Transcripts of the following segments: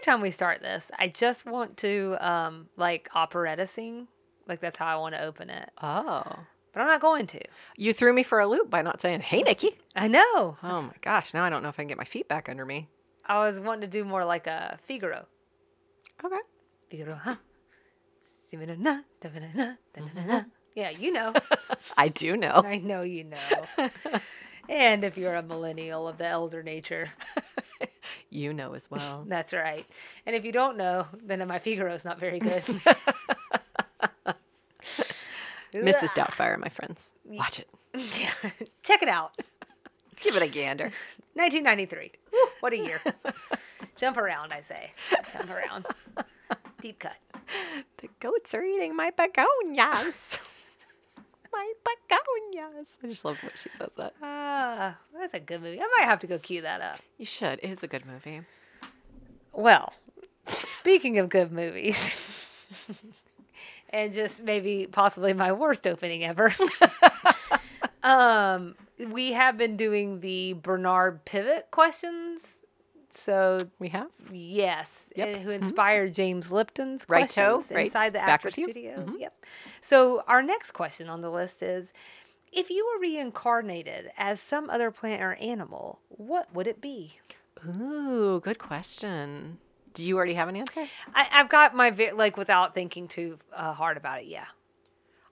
every time we start this, I just want to um like operetta sing. Like that's how I want to open it. Oh. But I'm not going to. You threw me for a loop by not saying, hey, Nikki. I know. Oh my gosh. Now I don't know if I can get my feet back under me. I was wanting to do more like a Figaro. Okay. Figaro, huh? Si-mi-na-na. Yeah, you know. I do know. I know you know. And if you're a millennial of the elder nature, you know as well. that's right. And if you don't know, then my Figaro's not very good. Mrs. Doubtfire, my friends. Watch it. Yeah. Check it out. Give it a gander. 1993. Woo, what a year. Jump around, I say. Jump around. Deep cut. The goats are eating my begonias. My begonias. I just love what she says that. Ah, that's a good movie. I might have to go cue that up. You should. It is a good movie. Well, speaking of good movies, and just maybe possibly my worst opening ever. um, we have been doing the Bernard Pivot questions. So We have? yes, Yep. and who inspired James Lipton's questions right. inside the Actor. Studio. Mhm. Yep. So our next question on the list is. If you were reincarnated as some other plant or animal, what would it be? Ooh, good question. Do you already have an answer? I, I've got my like without thinking too uh, hard about it. Yeah,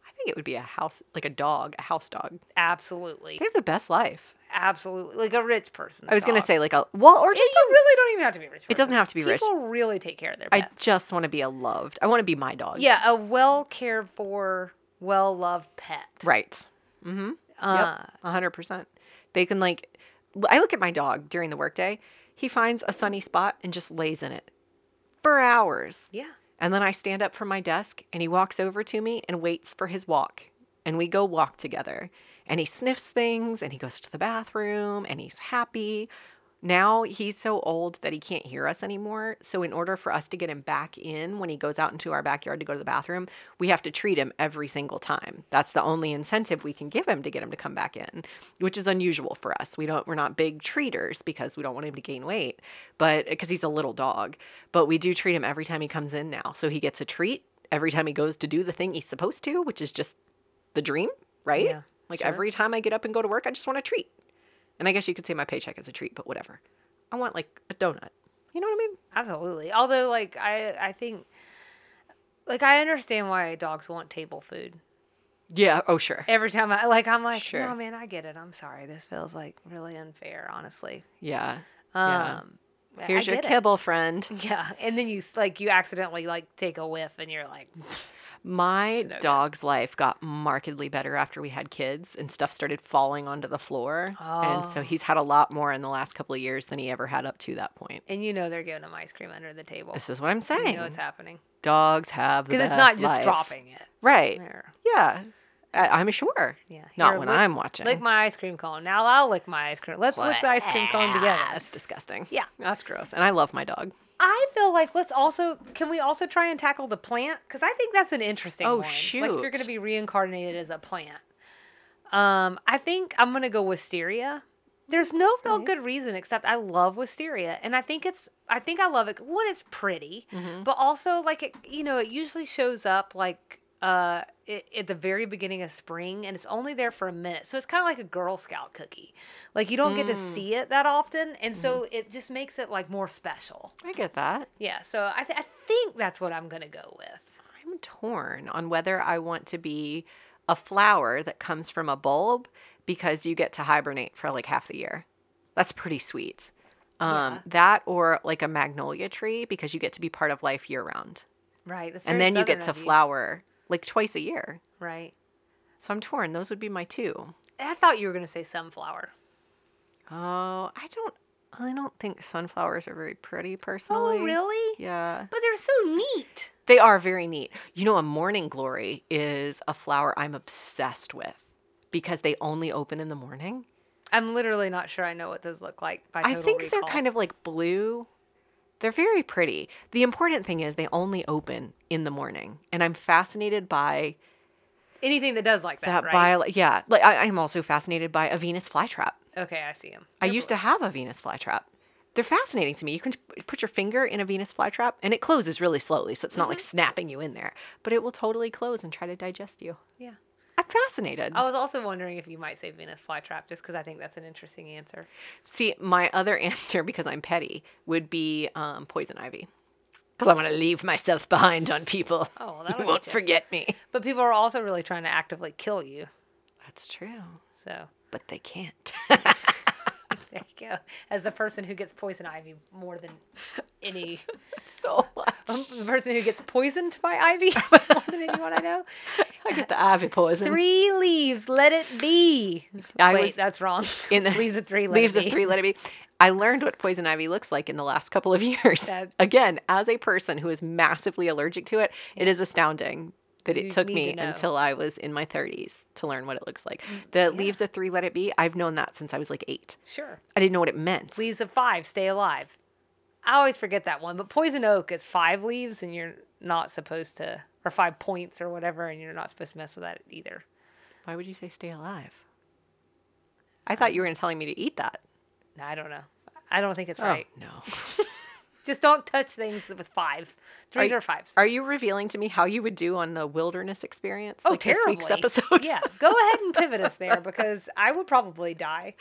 I think it would be a house, like a dog, a house dog. absolutely, They have the best life. Absolutely, like a rich person. I was going to say, like a, well, or just you really don't even have to be a rich. It doesn't have to be rich. People really take care of their I just want to be a loved. I want to be my dog. yeah, a well cared for, well loved pet. Right. Mm-hmm. Uh, Yep. A hundred percent. They can like. I look at my dog during the workday. He finds a sunny spot and just lays in it for hours. Yeah. And then I stand up from my desk and he walks over to me and waits for his walk. And we go walk together. And he sniffs things and he goes to the bathroom and he's happy. Now he's so old that he can't hear us anymore. So, in order for us to get him back in when he goes out into our backyard to go to the bathroom, we have to treat him every single time. That's the only incentive we can give him to get him to come back in, which is unusual for us. We don't, we're not big treaters because we don't want him to gain weight, but because he's a little dog. But we do treat him every time he comes in now. So, he gets a treat every time he goes to do the thing he's supposed to, which is just the dream, right? Yeah, like sure. every time I get up and go to work, I just want a treat. And I guess you could say my paycheck is a treat, but whatever. I want like a donut. You know what I mean? Absolutely. Although, like, I I think, like, I understand why dogs want table food. Yeah. Oh, sure. Every time I like, I'm like, Sure. no, man, I get it. I'm sorry. This feels like really unfair, honestly. Yeah. Um, Yeah. Here's your get it. kibble, friend. Yeah, and then you like you accidentally like take a whiff, and you're like, My It's no good. dog's life got markedly better after we had kids and stuff started falling onto the floor. And so Oh. he's had a lot more in the last couple of years than he ever had up to that point. and you know they're giving him ice cream under the table. This is what I'm saying. you know what's happening Dogs have the because it's not just life. dropping it. Right. There. Yeah. I, I'm sure. Yeah. Not Here, when lick- I'm watching. Lick my ice cream cone. Now I'll lick my ice cream. Let's lick the ice cream cone together. That's disgusting. Yeah. That's gross. And I love my dog. I feel like let's also can we also try and tackle the plant because I think that's an interesting Oh, one. Like if you're going to be reincarnated as a plant, um, I think I'm going to go wisteria. There's no real nice. good reason except I love wisteria, and I think it's I think I love it. One, it's pretty, Mhm. but also like it you know it usually shows up like uh i at the very beginning of spring and it's only there for a minute so it's kind of like a girl scout cookie like you don't get to Mm. see it that often and so it just makes it like more special I get that. yeah, so I, th- I think that's what I'm gonna go with. I'm torn on whether I want to be a flower that comes from a bulb because you get to hibernate for like half the year. That's pretty sweet. Um, Yeah. That or like a magnolia tree because you get to be part of life year round. Right. That's And then you get to flower like twice a year. Right. So I'm torn. Those would be my two. I thought you were gonna say sunflower. Oh, I don't I don't think sunflowers are very pretty personally. Oh, really? Yeah. But they're so neat. They are very neat. You know, a morning glory is a flower I'm obsessed with because they only open in the morning. I'm literally not sure I know what those look like. By I think they're kind of like blue. They're very pretty. The important thing is they only open in the morning, and I'm fascinated by anything that does like that. that. right? Bio, yeah, like I, I'm also fascinated by a Venus flytrap. okay, I see them. I used to have a Venus flytrap. they're fascinating to me. You can put your finger in a Venus flytrap and it closes really slowly, so it's not mm-hmm. like snapping you in there, but it will totally close and try to digest you. Yeah. Fascinated. I was also wondering if you might say Venus flytrap, just because I think that's an interesting answer. See, my other answer, because I'm petty, would be um, poison ivy. Because I want to leave myself behind on people. Oh, well, that'll won't forget me. But people are also really trying to actively kill you. That's true, So but they can't. there you go. As the person who gets poison ivy more than any, so much. Um, the person who gets poisoned by ivy more than anyone I know. I get the ivy poison. Three leaves, let it be. I Wait, that's wrong. in the leaves of three, let leaves it of be. three. Let it be. I learned what poison ivy looks like in the last couple of years. Again, as a person who is massively allergic to it, it is astounding that it You took me to. Mm, until I was in my 30s to learn what it looks like. The leaves of three, let it be. I've known that since I was like eight. Sure. I didn't know what it meant. Leaves of five, stay alive. I always forget that one, but poison oak is five leaves, and you're not supposed to, or five points or whatever, and you're not supposed to mess with that either. Why would you say stay alive? I thought you were going to telling me to eat that. No, I don't know. I don't think it's right. Oh, no. Just don't touch things with five. Threes you- or fives. Are you revealing to me how you would do on the wilderness experience? Oh, like this week's episode? yeah, go ahead and pivot us there because I would probably die.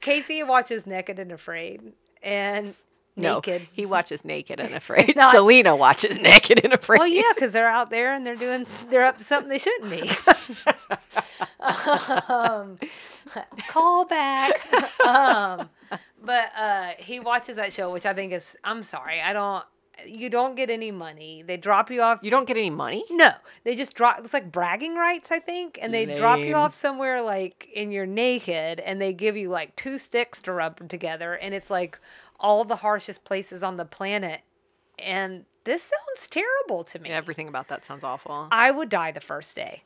Casey watches Naked and Afraid, and No, he watches Naked and Afraid. No, I- Selena watches Naked and Afraid. Well, yeah, because they're out there and they're doing, they're up to something they shouldn't be. um, call back. um, but uh, he watches that show, which I think is, I'm sorry, I don't, you don't get any money. They drop you off. You don't get any money? No, they just drop. It's like bragging rights, I think, and they drop you off somewhere like and you're naked, and they give you like two sticks to rub together, and it's like all the harshest places on the planet. And this sounds terrible to me. Everything about that sounds awful. I would die the first day.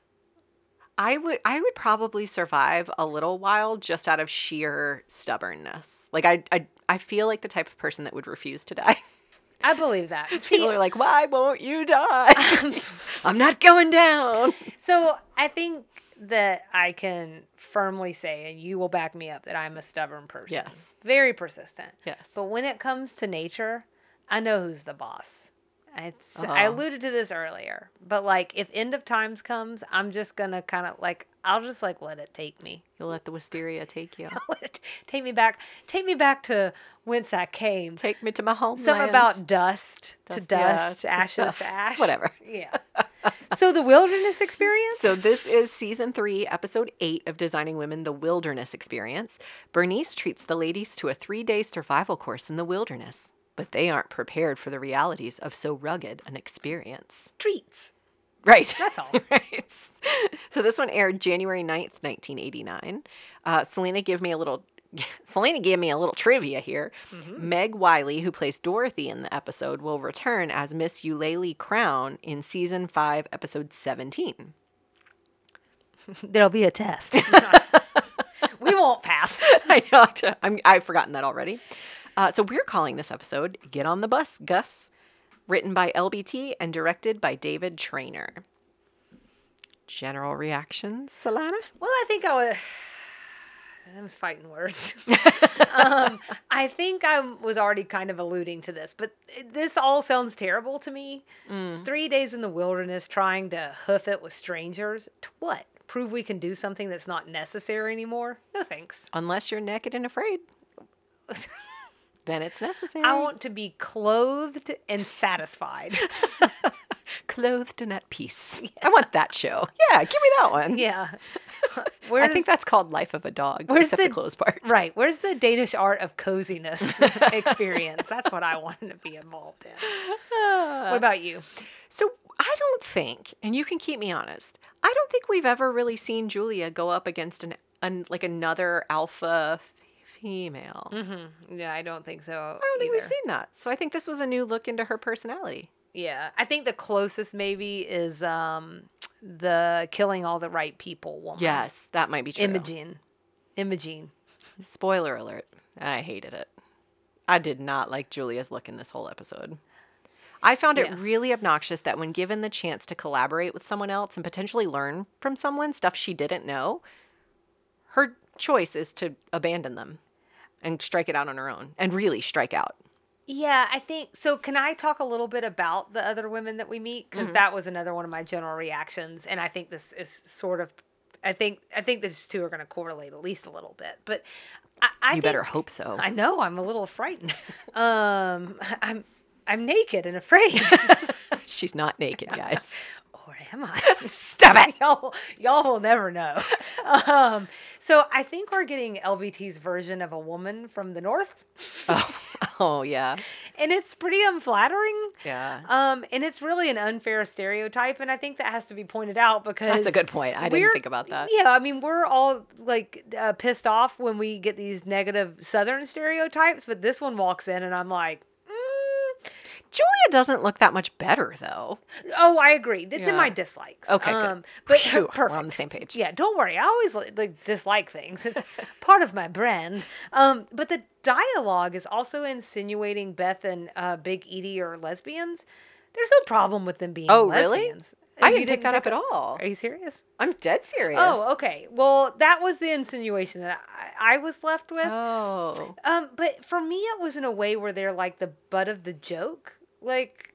I would I would probably survive a little while just out of sheer stubbornness. Like I I I feel like the type of person that would refuse to die. I believe that. See, People are like, "Why won't you die?" Um, I'm not going down. so I think that I can firmly say, and you will back me up, that I'm a stubborn person. Yes. Very persistent. Yes. But when it comes to nature, I know who's the boss. It's, I Oh. alluded to this earlier, but like if end of times comes, I'm just gonna kind of like I'll just like let it take me, You'll let the wisteria take you. take me back, take me back to whence I came. Take me to my home. Something about dust, to Dust, yeah, ashes to ash, Whatever. Yeah. so the wilderness experience. So this is season three, episode eight of Designing Women: The Wilderness Experience. Bernice treats the ladies to a three-day survival course in the wilderness, but they aren't prepared for the realities of so rugged an experience. treats. Right. That's all. right. So this one aired January 9th, 1989. Uh, Selena gave me a little. Selena gave me a little trivia here. Mm-hmm. Meg Wyllie, who plays Dorothy in the episode, will return as Miss Eulalie Crown in season 5, episode 17. There'll be a test. we won't pass. I know. I'm, I've forgotten that already. Uh, so we're calling this episode "Get on the Bus, Gus," written by LBT and directed by David Trainer. General reactions, Solana? Well, I think I was. I was fighting words. um, I think I was already kind of alluding to this, but this all sounds terrible to me. Three days in the wilderness trying to hoof it with strangers. To what? Prove we can do something that's not necessary anymore? No thanks. Unless you're naked and afraid, then it's necessary. I want to be clothed and satisfied. clothed and at peace. I want that show. Yeah, give me that one. yeah. I think that's called Life of a Dog. Where's except the, the- clothes part. right. Where's the Danish art of coziness experience? That's what I wanted to be involved in. What about you? So I don't think, and you can keep me honest. I don't think we've ever really seen Julia go up against an, an like another alpha female. Mm-hmm. Yeah, I don't think so. I don't think we've seen that. So I think this was a new look into her personality. Yeah, I think the closest maybe is um the killing all the right people woman. Yes, that might be true. Imogen. Imogen. Spoiler alert. I hated it. I did not like Julia's look in this whole episode. I found it really obnoxious that when given the chance to collaborate with someone else and potentially learn from someone stuff she didn't know, her choice is to abandon them and strike it out on her own and really strike out. Yeah, I think so. Can I talk a little bit about the other women that we meet? Because Mhm. that was another one of my general reactions, and I think this is sort of. I think I think these two are going to correlate at least a little bit, but I, I you think- better hope so. I know I'm a little frightened. um, I'm I'm naked and afraid, She's not naked, guys. or am I? Stop it. y'all, y'all will never know. Um, so I think we're getting LBT's version of a woman from the north, Oh, oh yeah. and it's pretty unflattering. Yeah. Um, and it's really an unfair stereotype, and I think that has to be pointed out because That's a good point. I didn't think about that. Yeah, I mean, we're all like uh, pissed off when we get these negative Southern stereotypes, but this one walks in, and I'm like, Julia doesn't look that much better though. oh, I agree. It's in my dislikes. Okay, good. um, but Phew, we're on the same page. Yeah, don't worry. I always like dislike things. It's part of my brand. Um, but the dialogue is also insinuating Beth and uh, Big Edie are lesbians. There's no problem with them being Oh, really? I You didn't pick that up pick at all. Are you serious? I'm dead serious. Oh, okay. Well, that was the insinuation that I, I was left with. Oh. Um, but for me, it was in a way where they're like the butt of the joke, like,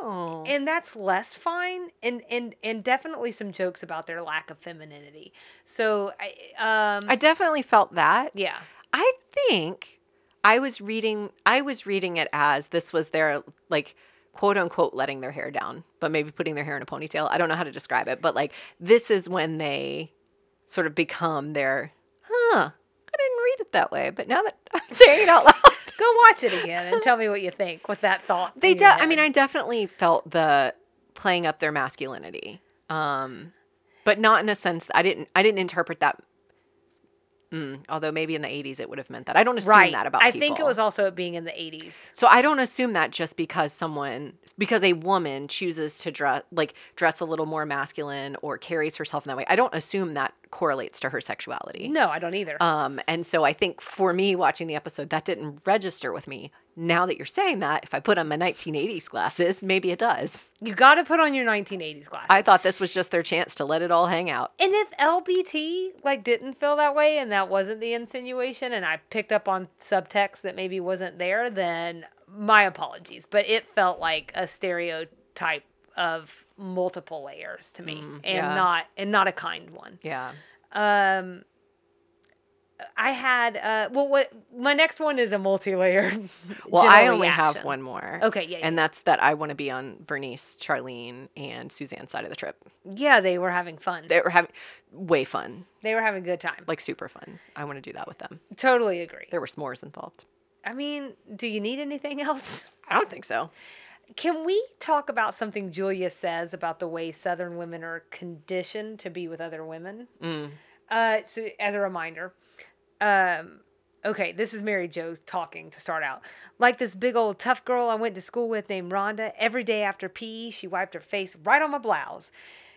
Oh. and that's less fine, and and and definitely some jokes about their lack of femininity. So, I um, I definitely felt that. yeah, I think I was reading I was reading it as this was their like quote unquote letting their hair down, but maybe putting their hair in a ponytail. I don't know how to describe it, but like this is when they sort of become their huh. I didn't read it that way, but now that I'm saying it out loud. go watch it again and tell me what you think with that thought. They de- I mean I definitely felt the playing up their masculinity. Um but not in a sense that I didn't I didn't interpret that Mm, although maybe in the 80s it would have meant that. I don't assume right. that about I people. think it was also it being in the '80s. So I don't assume that just because someone because a woman chooses to dress like dress a little more masculine or carries herself in that way. I don't assume that correlates to her sexuality. No, I don't either. Um and so I think for me watching the episode that didn't register with me. Now that you're saying that, if I put on my 1980s glasses, maybe it does. you got to put on your 1980s glasses. I thought this was just their chance to let it all hang out. And if LBT like didn't feel that way and that wasn't the insinuation and I picked up on subtext that maybe wasn't there, then my apologies. But it felt like a stereotype of multiple layers to me Mm, and yeah. not and not a kind one. Yeah. Um I had uh well what my next one is a multi-layered Well, I only have one more. Okay, yeah. And that's that I want to be on Bernice, Charlene, and Suzanne's side of the trip. yeah, they were having fun. They were having way fun. They were having a good time. like super fun. I want to do that with them. Totally agree. There were s'mores involved. I mean, do you need anything else? I don't think so. Can we talk about something Julia says about the way Southern women are conditioned to be with other women? Mm. Uh, so, as a reminder, um, okay, this is Mary Jo talking to start out. Like this big old tough girl I went to school with named Rhonda. Every day after PE, she wiped her face right on my blouse.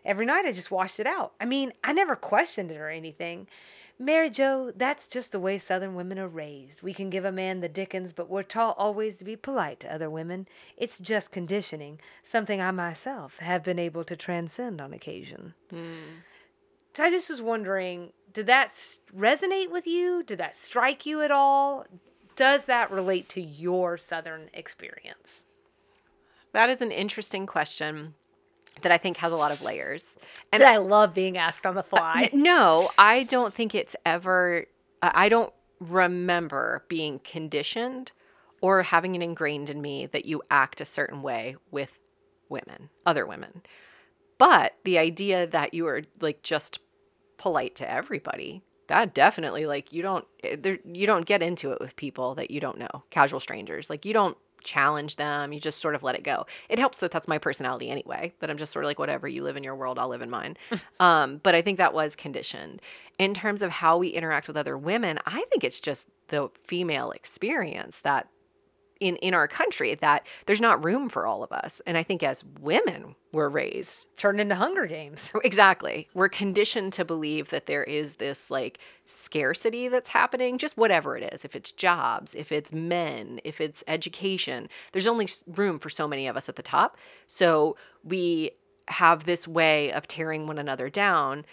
Every night I just washed it out. I mean, I never questioned it or anything. Mary Jo, that's just the way Southern women are raised. We can give a man the dickens, but we're taught always to be polite to other women. It's just conditioning, something I myself have been able to transcend on occasion. So I just was wondering, did that resonate with you? Did that strike you at all? Does that relate to your Southern experience? That is an interesting question that I think has a lot of layers. And I love being asked on the uh, fly. N- no, I don't think it's ever, I I don't remember being conditioned or having it ingrained in me that you act a certain way with women, other women. But the idea that you are like just polite to everybody, that definitely like you don't eh, there, you don't get into it with people that you don't know, casual strangers. Like you don't challenge them, you just sort of let it go. It helps that that's my personality anyway, that I'm just sort of like whatever you live in your world, I'll live in mine. um, but I think that was conditioned. In terms of how we interact with other women, I think it's just the female experience that in in our country that there's not room for all of us. And I think as women, we're raised Turned into Hunger Games. Exactly. We're conditioned to believe that there is this like scarcity that's happening, just whatever it is. If it's jobs, if it's men, if it's education, there's only room for so many of us at the top. So we have this way of tearing one another down,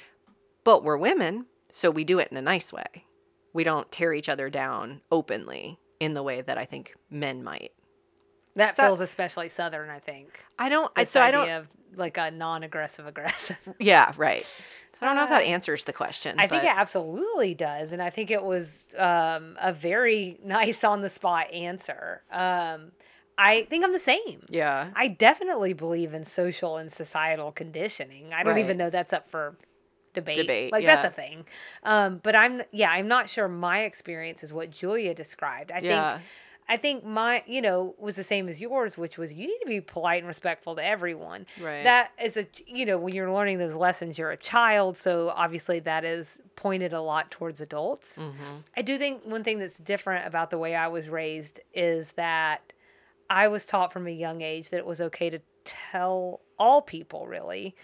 but we're women, so we do it in a nice way. we don't tear each other down openly in the way that I think men might. That So- feels especially southern, I think. I don't. I This so I don't. of like a non-aggressive aggressive. Yeah, right. So I don't know if that Uh, answers the question. I think it absolutely does, and I think it was um, a very nice on the spot answer. Um, I think I'm the same. Yeah. I definitely believe in social and societal conditioning. I don't Right. even know that's up for debate. Debate, like yeah. that's a thing. Um, but I'm yeah, I'm not sure my experience is what Julia described. I Yeah. think I think my you know was the same as yours, which was you need to be polite and respectful to everyone. Right. That is a you know when you're learning those lessons, you're a child, so obviously that is pointed a lot towards adults. Mhm. I do think one thing that's different about the way I was raised is that I was taught from a young age that it was okay to tell all people, really,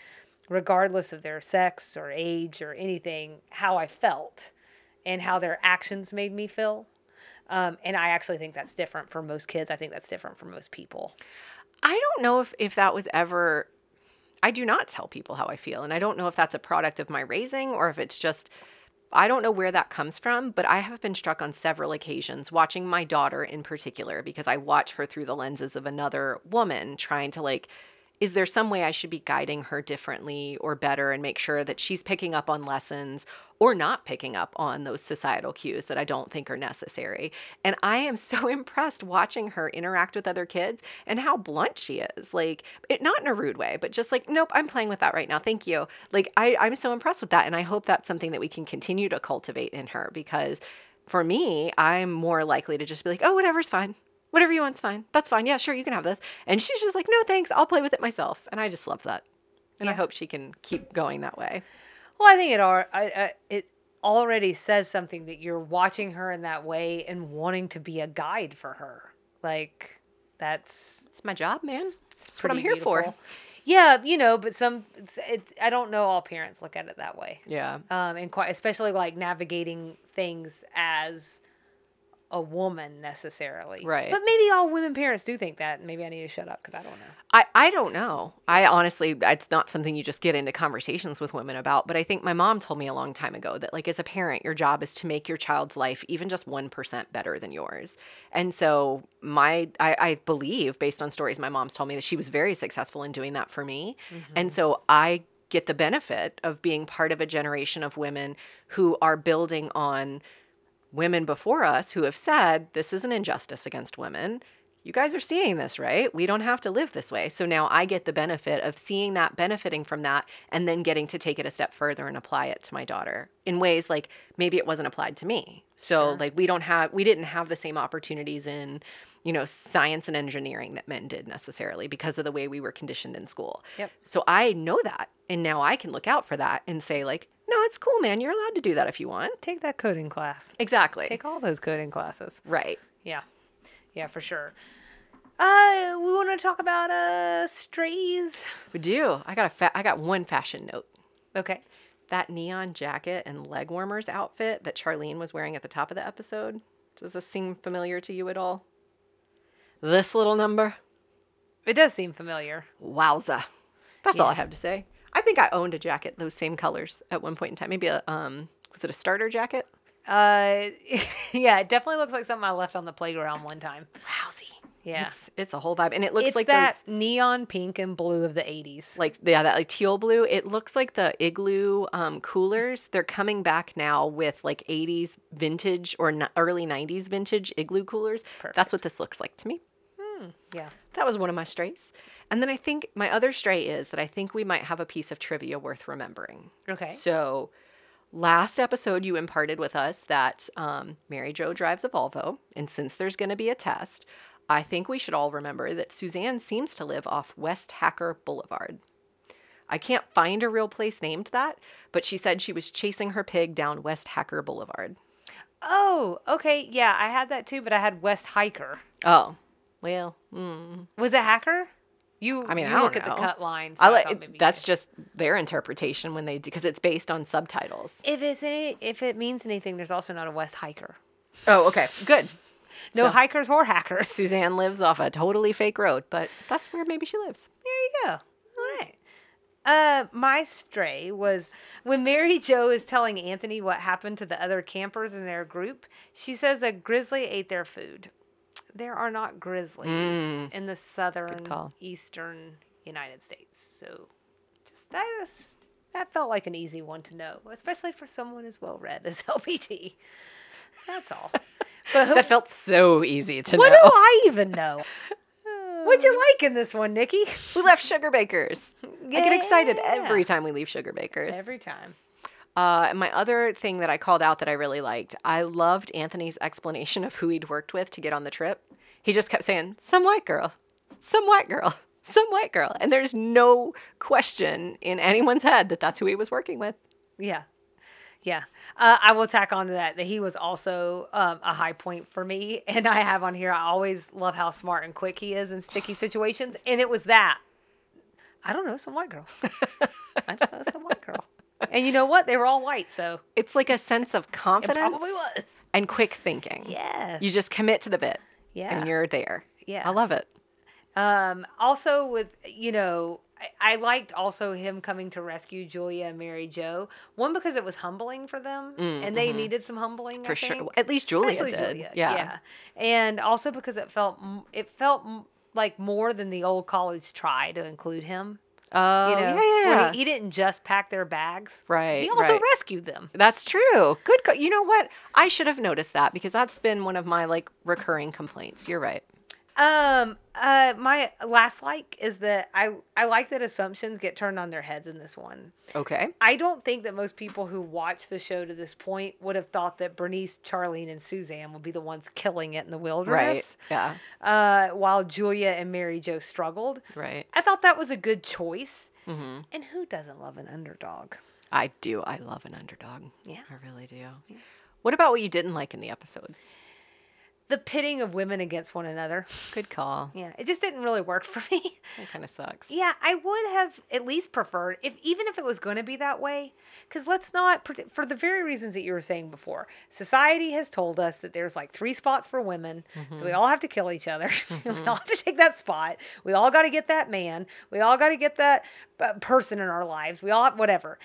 regardless of their sex or age or anything, how I felt and how their actions made me feel. Um, and I actually think that's different for most kids. I think that's different for most people. I don't know if if that was ever. I do not tell people how I feel, and I don't know if that's a product of my raising or if it's just. I don't know where that comes from, but I have been struck on several occasions watching my daughter in particular because I watch her through the lenses of another woman trying to like is there some way I should be guiding her differently or better and make sure that she's picking up on lessons or not picking up on those societal cues that I don't think are necessary? And I am so impressed watching her interact with other kids and how blunt she is. Like, it, not in a rude way, but just like, nope, I'm playing with that right now. Thank you. Like, I, I'm so impressed with that. And I hope that's something that we can continue to cultivate in her because for me, I'm more likely to just be like, oh, whatever's fine. Whatever you want's fine. That's fine. Yeah, sure, you can have this. And she's just like, no, thanks. I'll play with it myself. And I just love that. And I hope she can keep going that way. Well, I think it are. I, I, it already says something that you're watching her in that way and wanting to be a guide for her. Like that's It's my job, man. it's That's what I'm here for. Yeah, you know, but some it's, it's I don't know all parents look at it that way. Yeah. Um, and quite especially like navigating things as a woman necessarily. Right. But maybe all women parents do think that. Maybe I need to shut up because I don't know. I, I don't know. I honestly, it's not something you just get into conversations with women about. But I think my mom told me a long time ago that, like, as a parent, your job is to make your child's life even just 1% better than yours. And so, my, I, I believe, based on stories my mom's told me, that she was very successful in doing that for me. And mm-hmm. so, I get the benefit of being part of a generation of women who are building on women before us who have said this is an injustice against women. You guys are seeing this, right? We don't have to live this way. So now I get the benefit of seeing that, benefiting from that, and then getting to take it a step further and apply it to my daughter in ways like maybe it wasn't applied to me. So Sure. like we don't have we didn't have the same opportunities in, you know, science and engineering that men did necessarily because of the way we were conditioned in school. Yep. So I know that and now I can look out for that and say like, "No, it's cool, man. You're allowed to do that if you want." Take that coding class. Exactly. Take all those coding classes. right. Yeah. Yeah, for sure. Uh, we want to talk about uh strays. We do. I got a fa- I got one fashion note. Okay. That neon jacket and leg warmers outfit that Charlene was wearing at the top of the episode. Does this seem familiar to you at all? This little number? It does seem familiar. Wowza. That's all I have to say. I think I owned a jacket those same colors at one point in time. Maybe a um was it a starter jacket? Uh, yeah, it definitely looks like something I left on the playground one time. Wowsy. Yeah. It's it's a whole vibe. And it looks it's like that those neon pink and blue of the 80s. like yeah that like teal blue it looks like the igloo um, coolers they're coming back now with like 80s vintage or n- early 90s vintage igloo coolers that's what this looks like to me Hmm, yeah. that was one of my strays and then i think my other stray is that i think we might have a piece of trivia worth remembering Okay. so last episode you imparted with us that um, mary jo drives a volvo and since there's going to be a test i think we should all remember that suzanne seems to live off west hacker boulevard I can't find a real place named that, but she said she was chasing her pig down West Hacker Boulevard. Oh, okay. Yeah, I had that too, but I had West Hiker. Oh, well, mm. Was it Hacker? You, I mean, you I look don't at the know. cut lines. I like thought that's did. just their interpretation when they because it's based on subtitles. If it's any, if it means anything, there's also not a West Hiker. Oh, okay, good. No So- hikers or hackers. Suzanne lives off a totally fake road, but that's where maybe she lives. There you go. All right. Uh, my stray was when Mary Jo is telling Anthony what happened to the other campers in their group. She says a grizzly ate their food. There are not grizzlies Mm. in the southern, eastern United States. So, just that is, that felt like an easy one to know, especially for someone as well read as LBT. That's all. But who- That felt so easy to what know. What do I even know? What'd you like in this one, Nikki? We left Sugarbakers. I get excited every time we leave Sugarbakers. Every time. Uh, and my other thing that I called out that I really liked, I loved Anthony's explanation of who he'd worked with to get on the trip. He just kept saying, some white girl, some white girl, some white girl. And there's no question in anyone's head that that's who he was working with. Yeah. Yeah. Uh, I will tack on to that that he was also um, a high point for me. And I have on here, I always love how smart and quick he is in sticky situations. And it was that. I don't know, some white girl. I don't know, some white girl. And you know what? They were all white, so It's like a sense of it confidence probably was. and quick thinking. Yes. You just commit to the bit yeah. and you're there. yeah. I love it. Um, also with you know, I, I liked also him coming to rescue Julia and Mary Jo. One because it was humbling for them, Mm, and they mhm. needed some humbling For sure. At least Julia Especially did. Julia, yeah. and also because it felt it felt like more than the old college try to include him. Oh, You know, yeah, where yeah. He, he didn't just pack their bags. right. He also right. rescued them. That's true. Good. Co- you know what? I should have noticed that because that's been one of my like recurring complaints. You're right. Um, uh, my last like is that I I like that assumptions get turned on their heads in this one. Okay. I don't think that most people who watch the show to this point would have thought that Bernice, Charlene, and Suzanne would be the ones killing it in the wilderness. Right. Yeah. Uh, while Julia and Mary Jo struggled. Right. I thought that was a good choice. Mm-hmm. And who doesn't love an underdog? I do. I love an underdog. Yeah. I really do. What about what you didn't like in the episode? The pitting of women against one another. Good call. Yeah, it just didn't really work for me. That kind of sucks. Yeah, I would have at least preferred if even if it was going to be that way, because let's not for the very reasons that you were saying before. Society has told us that there's like three spots for women, so we all have to kill each other. we all have to take that spot. We all got to get that man. We all got to get that uh, person in our lives. We all whatever,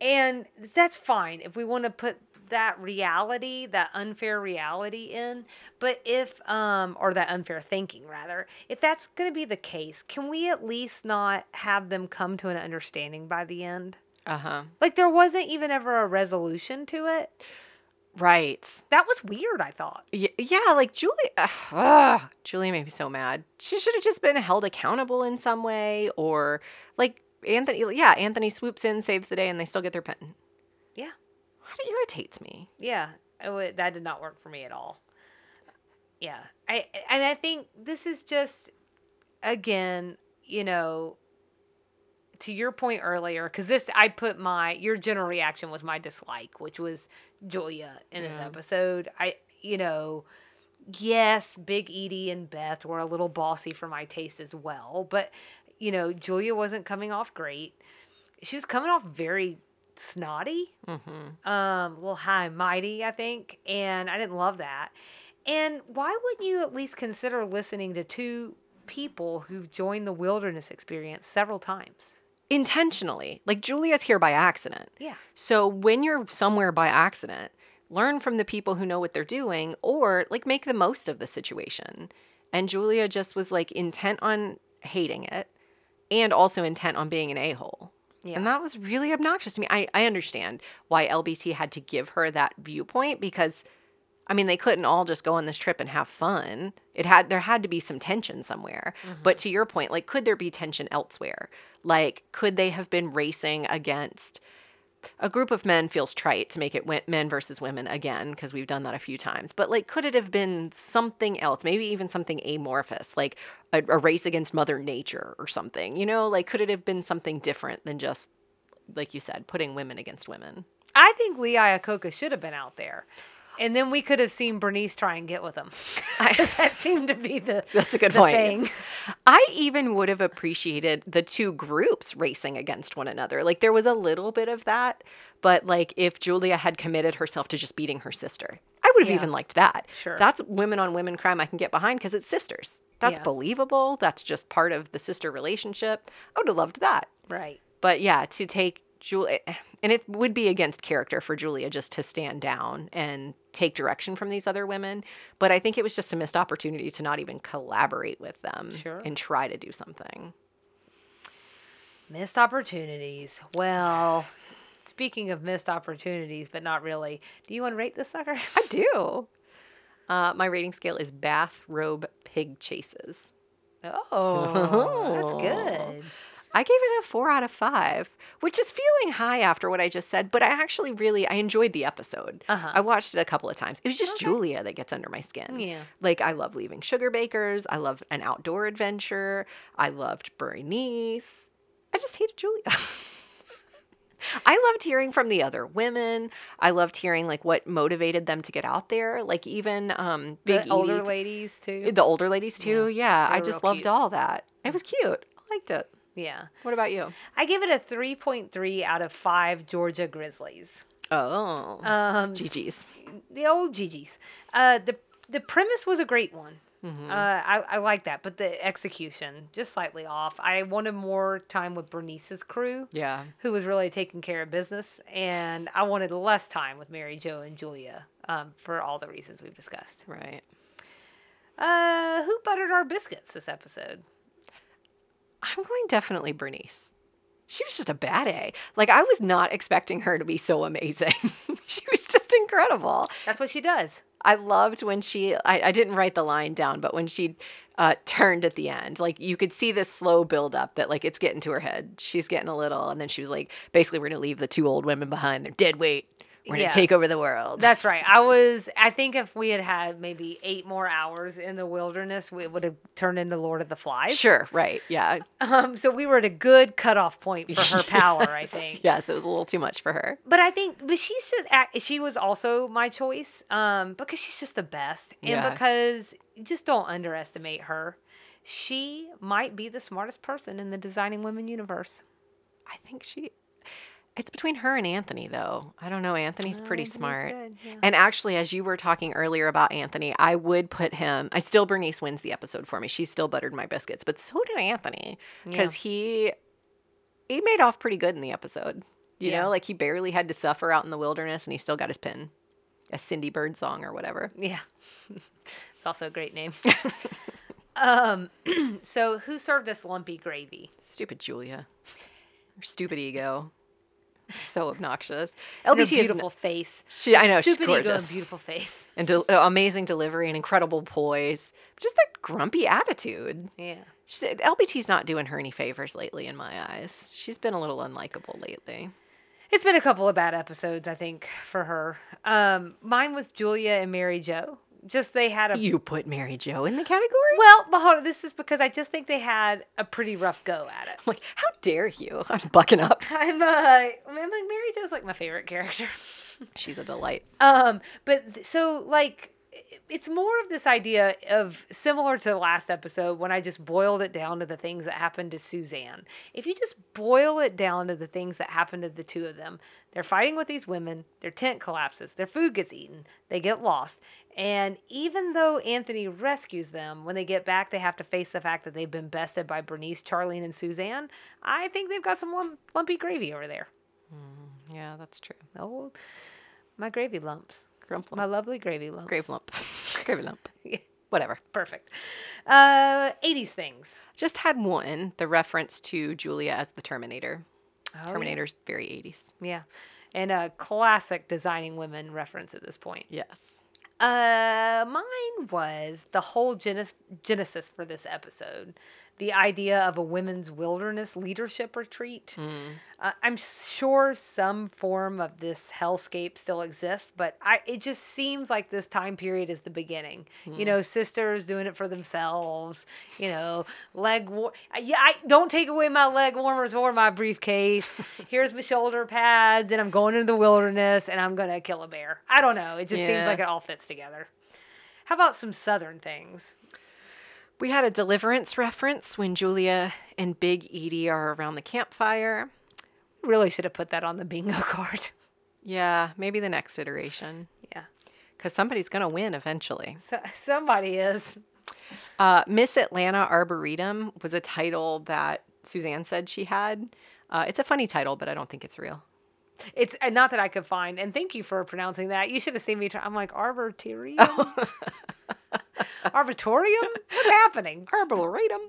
and that's fine if we want to put that reality, that unfair reality in. But if, um, or that unfair thinking rather, if that's going to be the case, can we at least not have them come to an understanding by the end? Uh huh. Like there wasn't even ever a resolution to it. Right. That was weird, I thought. Y- yeah, like Julie. Ugh, Julie made me so mad. She should have just been held accountable in some way, or like Anthony. Yeah, Anthony swoops in, saves the day, and they still get their pen. Yeah. That irritates me. Yeah, it wa- that did not work for me at all. Yeah, I and I think this is just again, you know, to your point earlier, because this I put my your general reaction was my dislike, which was Julia in this episode. I you know, yes, Big Edie and Beth were a little bossy for my taste as well, but you know, Julia wasn't coming off great. She was coming off very snotty Mm-hmm. um, a little high and mighty, I think, and I didn't love that. And why wouldn't you at least consider listening to two people who've joined the wilderness experience several times? Intentionally, like Julia's here by accident. Yeah. So when you're somewhere by accident, learn from the people who know what they're doing, or like make the most of the situation. And Julia just was like intent on hating it, and also intent on being an a hole. Yeah. And that was really obnoxious to me. I, I understand why LBT had to give her that viewpoint because I mean they couldn't all just go on this trip and have fun. It had there had to be some tension somewhere. Mm-hmm. But to your point, like could there be tension elsewhere? Like could they have been racing against a group of men feels trite to make it men versus women again because we've done that a few times. But like, could it have been something else? Maybe even something amorphous, like a, a race against Mother Nature or something. You know, like could it have been something different than just, like you said, putting women against women? I think Lee Iacocca should have been out there. And then we could have seen Bernice try and get with him. that seemed to be the, That's a good point. thing. I even would have appreciated the two groups racing against one another. Like there was a little bit of that, but like if Julia had committed herself to just beating her sister, I would have Yeah. even liked that. Sure. That's women on women crime I can get behind because it's sisters. That's Yeah. believable. That's just part of the sister relationship. I would have loved that. Right. But yeah, to take Julia, and it would be against character for Julia just to stand down and take direction from these other women. But I think it was just a missed opportunity to not even collaborate with them Sure. and try to do something. Missed opportunities. Well, speaking of missed opportunities, but not really. Do you want to rate this sucker? I do. Uh, my rating scale is bathrobe pig chases. Oh, that's good. I gave it a four out of five, which is feeling high after what I just said, but I actually really I enjoyed the episode. Uh-huh. I watched it a couple of times. It was just Okay. Julia that gets under my skin. Yeah. Like I love leaving Sugarbakers. I love an outdoor adventure. I loved Bernice. I just hated Julia. I loved hearing from the other women. I loved hearing like what motivated them to get out there. Like even um big The older Edie- ladies too. the older ladies too. Yeah, they I just loved cute. all that. It was cute. I liked it. Yeah. What about you? I give it a 3.3 out of 5 Georgia Grizzlies. Oh, Um GG's. the old Gigi's. Uh the the premise was a great one. Mhm. Uh, I, I like that, but the execution just slightly off. I wanted more time with Bernice's crew, yeah. who was really taking care of business, and I wanted less time with Mary Jo and Julia um, for all the reasons we've discussed. Right. Uh, who buttered our biscuits this episode? I'm going definitely Bernice. She was just a bad A. Like I was not expecting her to be so amazing. she was just incredible. That's what she does. I loved when she. I, I didn't write the line down, but when she uh, turned at the end, like you could see this slow build up that like it's getting to her head. She's getting a little, and then she was like, basically, we're gonna leave the two old women behind. They're dead weight. We're gonna take over the world. That's right. I was. I think if we had had maybe eight more hours in the wilderness, we would have turned into Lord of the Flies. sure. Right. Yeah. Um. So we were at a good cutoff point for her power. I Yes, think. Yes, it was a little too much for her. But I think, but she's just, she was also my choice um, because she's just the best. And Yeah. because just don't underestimate her. She might be the smartest person in the Designing Women universe. I think she. It's between her and Anthony, though. I don't know. Anthony's pretty Anthony's smart. good, yeah. And actually, as you were talking earlier about Anthony, I would put him. I still Bernice wins the episode for me. She still buttered my biscuits, but so did Anthony because he he made off pretty good in the episode. You Yeah. know, like he barely had to suffer out in the wilderness, and he still got his pin, a Cindy Bird song or whatever. Yeah. it's also a great name. um, so who served us lumpy gravy? Stupid Julia, her stupid ego, so obnoxious. LBT n- beautiful face. She, I know she's Stupid ego and gorgeous. beautiful face. and del- uh, amazing delivery and incredible poise. Just that grumpy attitude. Yeah. She, LBT's not doing her any favors lately, in my eyes. She's been a little unlikable lately. It's been a couple of bad episodes, I think, for her. Um, mine was Julia and Mary Jo. Just they had a You put Mary Jo in the category? well, but this is because I just think they had a pretty rough go at it. I'm like, how dare you? I'm bucking up. I'm uh, I'm like Mary Jo's like my favorite character. She's a delight. Um, but th- so like it's more of this idea of similar to the last episode when I just boiled it down to the things that happened to Suzanne. If you just boil it down to the things that happened to the two of them, they're fighting with these women, their tent collapses, their food gets eaten, they get lost. And even though Anthony rescues them, when they get back, they have to face the fact that they've been bested by Bernice, Charlene, and Suzanne. I think they've got some lump, lumpy gravy over there. Mm, yeah, that's true. Oh, my gravy lumps. Grump My lovely gravy lump. Grave lump. Gravy lump. Yeah, Whatever. Perfect. Uh, 80s things. Just had one, the reference to Julia as the Terminator. Oh, yeah. Terminator's very 80s. Yeah. And a classic designing women reference at this point. Yes. Uh, mine was the whole genes- genesis for this episode. The idea of a women's wilderness leadership retreat. Uh, I'm sure some form of this hellscape still exists, but I it just seems like this time period is the beginning. You know, sisters doing it for themselves. You know, leg war. Yeah, I don't take away my leg warmers or my briefcase. Here's my shoulder pads, and I'm going into the wilderness, and I'm gonna kill a bear. I don't know. It just seems like it all fits together. How about some southern things? We had a deliverance reference when Julia and Big Edie are around the campfire. Really should have put that on the bingo card. Yeah, maybe the next iteration. Yeah, Because somebody's going to win eventually. so, somebody is. Uh, Miss Atlanta Arboretum was a title that Suzanne said she had. Uh, it's a funny title, but I don't think it's real. It's uh, not that I could find. And thank you for pronouncing that. You should have seen me. Try, I'm like arbitorium. Arbitorium. What's happening? Arboretum.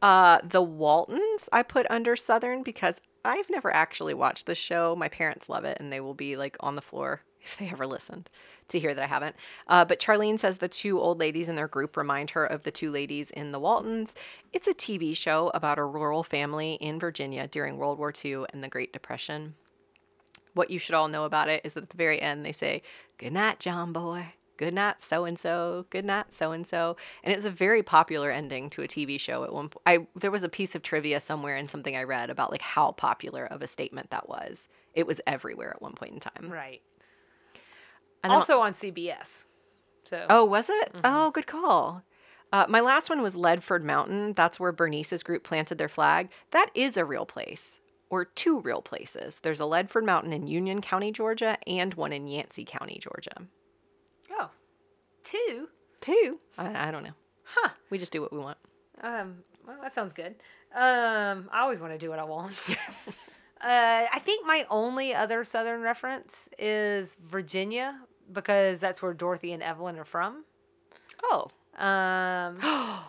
Uh, the Waltons I put under Southern because I've never actually watched the show. My parents love it, and they will be like on the floor if they ever listened to hear that I haven't. Uh, but Charlene says the two old ladies in their group remind her of the two ladies in The Waltons. It's a TV show about a rural family in Virginia during World War II and the Great Depression. What you should all know about it is that at the very end they say, Good night, John Boy. Good night, so and so. Good night, so and so. And it was a very popular ending to a TV show at one point. I there was a piece of trivia somewhere in something I read about like how popular of a statement that was. It was everywhere at one point in time. Right. And also on CBS. So Oh, was it? Oh, good call. Uh, my last one was Ledford Mountain. That's where Bernice's group planted their flag. That is a real place, or two real places. There's a Ledford Mountain in Union County, Georgia, and one in Yancey County, Georgia. Two. Two? I, I don't know. Huh. We just do what we want. Um. Well, that sounds good. Um. I always want to do what I want. uh, I think my only other Southern reference is Virginia because that's where Dorothy and Evelyn are from. Oh, Um.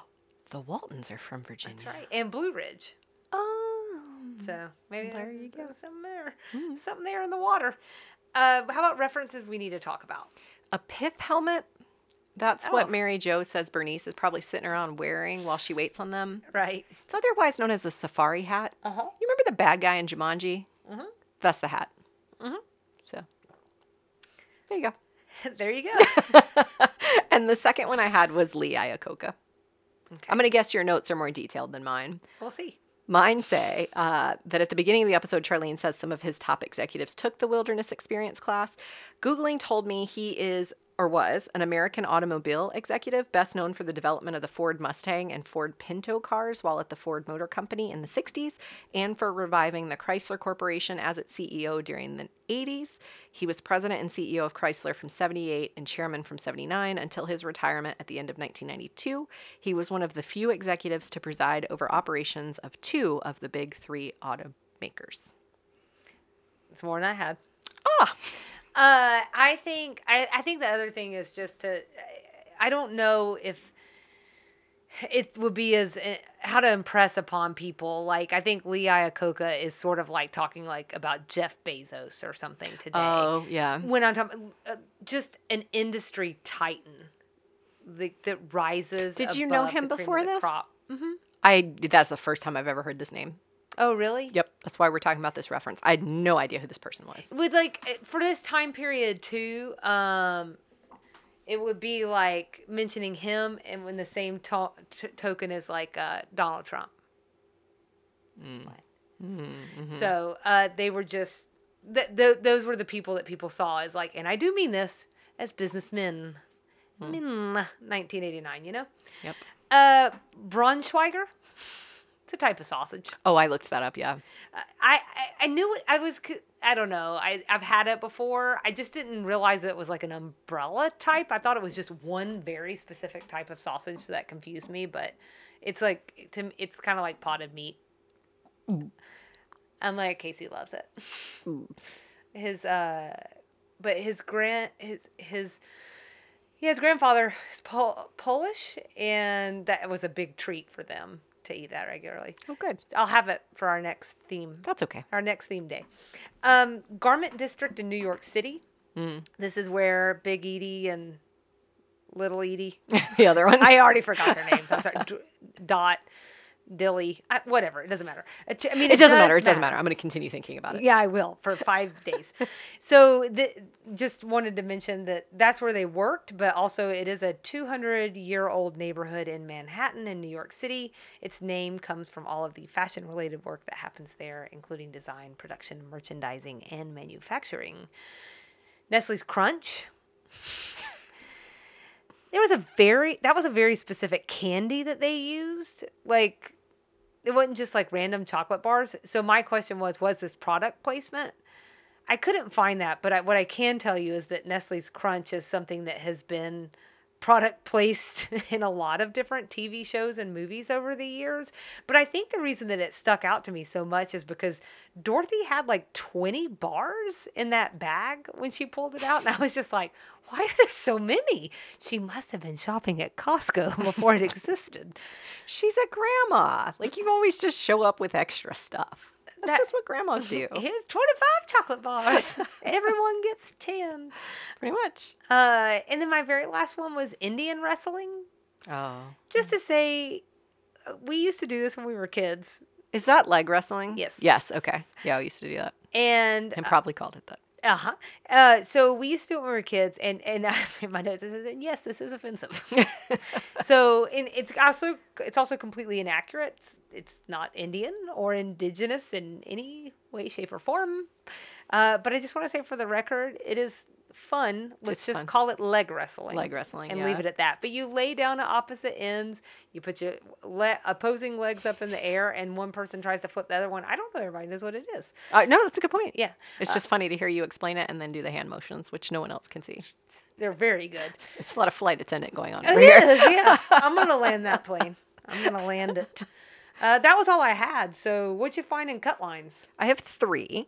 the Waltons are from Virginia. That's right. And Blue Ridge. Oh, So maybe There you go. something there. Mm. Something there in the water. Uh, how about references we need to talk about? a pith helmet. That's Oh. what Mary Jo says Bernice is probably sitting around wearing while she waits on them. Right. It's otherwise known as a safari hat. Uh huh. You remember the bad guy in Jumanji? Mm-hmm. That's the hat. Mm-hmm. So there you go. there you go. and the second one I had was Lee Iacocca. Okay. I'm gonna guess your notes are more detailed than mine. We'll see. Mine say uh, that at the beginning of the episode, Charlene says some of his top executives took the wilderness experience class. Googling told me he is or was an American automobile executive, best known for the development of the Ford Mustang and Ford Pinto cars while at the Ford Motor Company in the 60s, and for reviving the Chrysler Corporation as its CEO during the 80s. He was president and CEO of Chrysler from 78 and chairman from 79 until his retirement at the end of 1992. He was one of the few executives to preside over operations of two of the big three automakers. It's more than I had. Ah, Uh, I think I, I think the other thing is just to I don't know if it would be as eh, how to impress upon people. Like I think Lee Iacocca is sort of like talking like about Jeff Bezos or something today. oh yeah. when I'm talking uh, just an industry titan that, that rises. Did you know him the cream of before this? crop. hmm I that's the first time I've ever heard this name. Oh, really? Yep, that's why we're talking about this reference. I had no idea who this person was. with like eh, for this time period too um it would be like mentioning him and when the same to- t- token as like uh donald trump Mm-hmm. so uh they were just th- th- those were the people that people saw as like and i do mean this as businessmen Min, 1989 you know Yep. uh braunschweiger it's a type of sausage Oh, I looked that up. Yeah. Uh, I, I I knew it. I was I don't know. I I've had it before. I just didn't realize it was like an umbrella type. I thought it was just one very specific type of sausage so that confused me. But it's like to it's kind of like potted meat. Mm. I'm like Casey loves it. Mm. His uh, but his grand his his. Yeah, his grandfather is Pol- Polish, and that was a big treat for them to eat that regularly. Oh, good. I'll have it for our next theme, That's okay. our next theme day. Um, Garment District in New York City. Mm. This is where Big Edie and Little Edie. the other one. I already forgot their names. I'm sorry. D- Dot, Dilly, I, whatever. It doesn't matter. It, I mean, it doesn't does matter. It doesn't matter. I'm going to continue thinking about it. Yeah, I will for five days. So, the, just wanted to mention that that's where they worked, but also it is a 200 year old neighborhood in Manhattan in New York City. Its name comes from all of the fashion related work that happens there, including design, production, merchandising, and manufacturing. Nestle's Crunch. There was a very that was a very specific candy that they used. Like it wasn't just like random chocolate bars. So my question was, was this product placement? I couldn't find that, but I, what I can tell you is that Nestle's Crunch is something that has been product placed in a lot of different TV shows and movies over the years. But I think the reason that it stuck out to me so much is because Dorothy had like 20 bars in that bag when she pulled it out. And I was just like, why are there so many? She must have been shopping at Costco before it existed. She's a grandma. Like you always just show up with extra stuff. That's That- just what grandmas do. Here's 25 chocolate bars. Everyone gets 10. Pretty much. Uh, and then my very last one was Indian wrestling. Oh. Just to say, uh, we used to do this when we were kids. Is that leg wrestling? Yes. Yes. Okay. Yeah, I used to do that. And And probably called it that. Uh-huh. Uh So we used to do it when we were kids, and and in my notes says, yes, this is offensive. so and it's also it's also completely inaccurate. It's, it's not Indian or indigenous in any way, shape, or form. Uh, but I just want to say for the record, it is fun. Let's It's just fun. call it leg wrestling. leg wrestling. and yeah. leave it at that. But you lay down at opposite ends. You put your le- opposing legs up in the air, and one person tries to flip the other one. I don't know. Everybody knows what it is. Uh, no, that's a good point. Yeah, It's Uh, just funny to hear you explain it and then do the hand motions, which no one else can see. they're very good. It's a lot of flight attendant going on It over here. is, yeah. I'm gonna land that plane. I'm gonna land it. Uh, that was all I had. So, what'd you find in cut lines? I have three.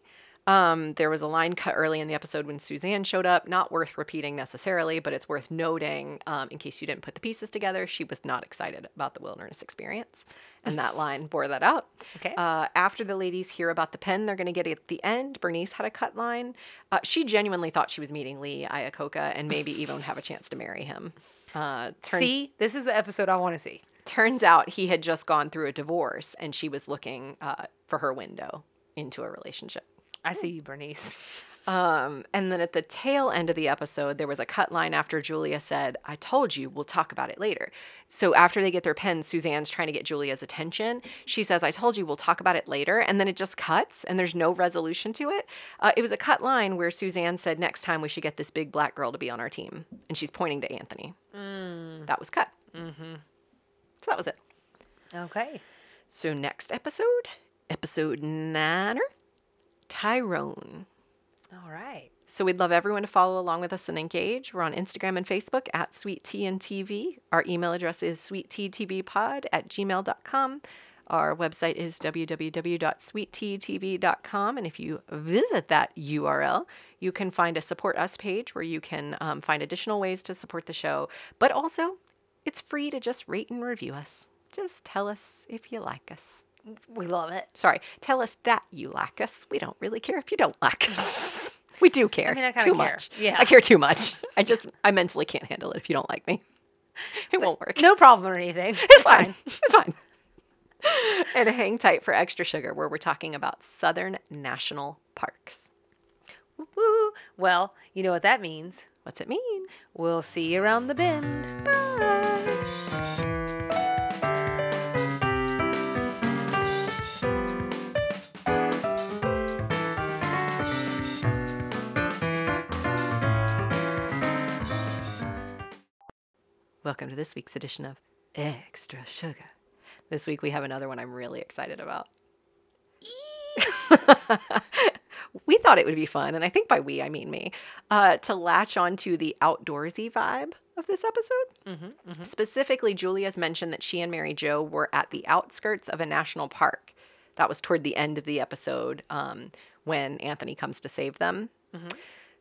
Um, there was a line cut early in the episode when Suzanne showed up. Not worth repeating necessarily, but it's worth noting um, in case you didn't put the pieces together. She was not excited about the wilderness experience, and that line bore that out. Okay. Uh, after the ladies hear about the pen they're going to get at the end, Bernice had a cut line. Uh, she genuinely thought she was meeting Lee Iacocca and maybe even have a chance to marry him. Uh, turns, see, this is the episode I want to see. turns out he had just gone through a divorce and she was looking uh, for her window into a relationship. I see you, Bernice. Um, and then at the tail end of the episode, there was a cut line after Julia said, I told you, we'll talk about it later. So after they get their pens, Suzanne's trying to get Julia's attention. She says, I told you, we'll talk about it later. And then it just cuts and there's no resolution to it. Uh, it was a cut line where Suzanne said, Next time we should get this big black girl to be on our team. And she's pointing to Anthony. Mm, That was cut. mm-hmm. So that was it. Okay. So next episode, episode nine, Tyrone. All right. So we'd love everyone to follow along with us and engage. We're on Instagram and Facebook at Sweet Tea and TV. Our email address is sweetteatvpod at gmail.com. Our website is www.sweetteatv.com. And if you visit that URL, you can find a support us page where you can um, find additional ways to support the show. But also, it's free to just rate and review us. Just tell us if you like us. We love it. Sorry, tell us that you like us. We don't really care if you don't like us. we do care. mean, I too care. much. Yeah. I care too much. I just, I mentally can't handle it if you don't like me. It won't work. No problem or anything. it's fine. It's fine. and hang tight for extra sugar, where we're talking about Southern National Parks. Woo, woo. Well, you know what that means. What's it mean? We'll see you around the bend. Bye. Welcome to this week's edition of Extra Sugar. This week we have another one I'm really excited about. we thought it would be fun, and I think by we I mean me, uh, to latch onto the outdoorsy vibe of this episode. Mm-hmm, mm-hmm. Specifically, Julia's mentioned that she and Mary Jo were at the outskirts of a national park. That was toward the end of the episode um, when Anthony comes to save them. Mhm.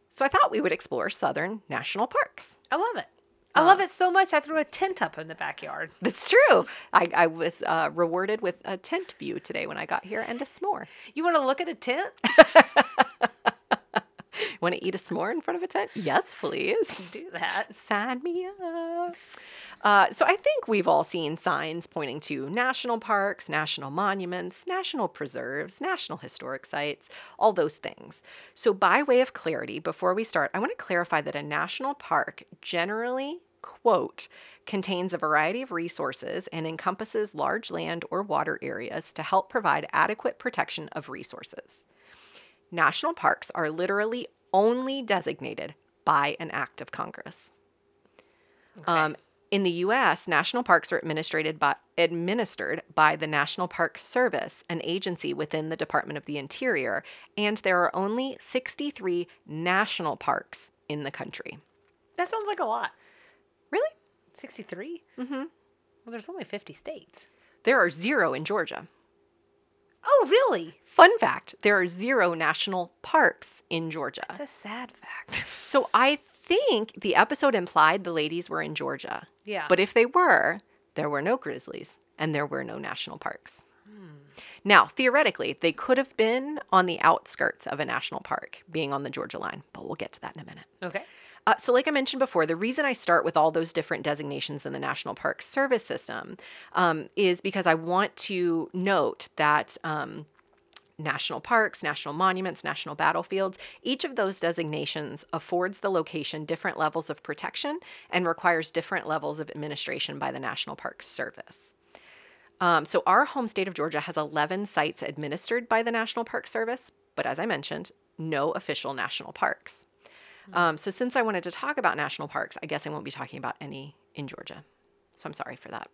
So I thought we would explore southern national parks. I love it. I Uh, love it so much. I threw a tent up in the backyard. That's true. I, I was uh, rewarded with a tent view today when I got here and a s'more. You want to look at a tent? Want to eat a s'more in front of a tent? Yes, please. Do that. Sign me up. Uh, so I think we've all seen signs pointing to national parks, national monuments, national preserves, national historic sites, all those things. So by way of clarity, before we start, I want to clarify that a national park generally, quote, contains a variety of resources and encompasses large land or water areas to help provide adequate protection of resources. National parks are literally only designated by an act of Congress. Okay. Um, in the U.S., national parks are administered by, administered by the National Park Service, an agency within the Department of the Interior, and there are only 63 national parks in the country. that sounds like a lot. Really? 63? Mm-hmm. Well, there's only 50 states. There are zero in Georgia. Oh, really? Fun fact there are zero national parks in Georgia. That's a sad fact. So I think the episode implied the ladies were in Georgia. Yeah. But if they were, there were no grizzlies and there were no national parks. Now, theoretically, they could have been on the outskirts of a national park, being on the Georgia line, but we'll get to that in a minute. okay. Uh, so, like I mentioned before, the reason I start with all those different designations in the National Park Service system um, is because I want to note that. Um, National parks, national monuments, national battlefields, each of those designations affords the location different levels of protection and requires different levels of administration by the National Park Service. Um, so, our home state of Georgia has 11 sites administered by the National Park Service, but as I mentioned, no official national parks. Um, so, since I wanted to talk about national parks, I guess I won't be talking about any in Georgia. So, I'm sorry for that.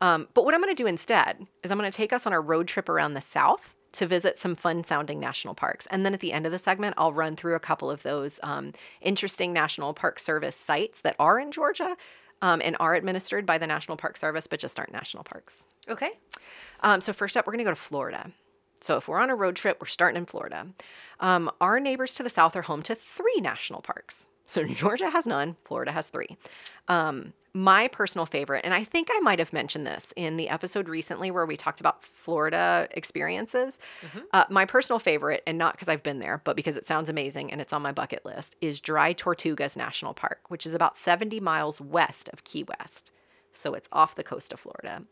Um, but what I'm going to do instead is I'm going to take us on a road trip around the South to visit some fun sounding national parks. And then at the end of the segment, I'll run through a couple of those um, interesting National Park Service sites that are in Georgia um, and are administered by the National Park Service, but just aren't national parks. Okay. Um, so first up, we're going to go to Florida. So if we're on a road trip, we're starting in Florida. Um, our neighbors to the south are home to three national parks. So Georgia has none, Florida has three. Um, my personal favorite, and I think I might have mentioned this in the episode recently where we talked about Florida experiences. Uh, my personal favorite, and not because I've been there, but because it sounds amazing and it's on my bucket list, is Dry Tortugas National Park, which is about 70 miles west of Key West. So it's off the coast of Florida.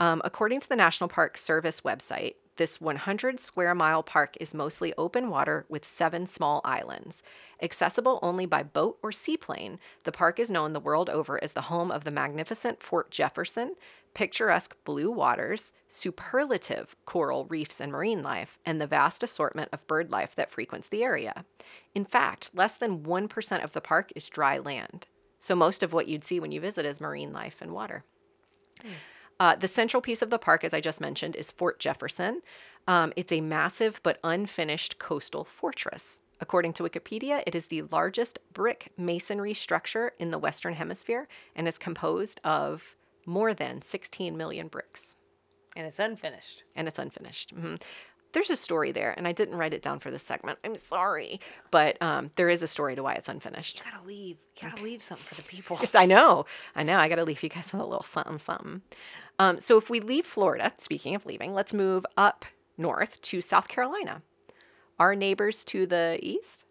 Um, according to the National Park Service website, this 100 square mile park is mostly open water with seven small islands. Accessible only by boat or seaplane, the park is known the world over as the home of the magnificent Fort Jefferson, picturesque blue waters, superlative coral reefs and marine life, and the vast assortment of bird life that frequents the area. In fact, less than 1% of the park is dry land. So most of what you'd see when you visit is marine life and water. Hmm. Uh, the central piece of the park, as I just mentioned, is Fort Jefferson. Um, it's a massive but unfinished coastal fortress. According to Wikipedia, it is the largest brick masonry structure in the Western Hemisphere and is composed of more than 16 million bricks. And it's unfinished. And it's unfinished. Mhm. There's a story there, and I didn't write it down for this segment. I'm sorry. But um, there is a story to why it's unfinished. You gotta leave. You gotta leave something for the people. I know. I know. I got to leave you guys with a little something, something. Um, so if we leave Florida, speaking of leaving, let's move up north to South Carolina. Our neighbors to the east,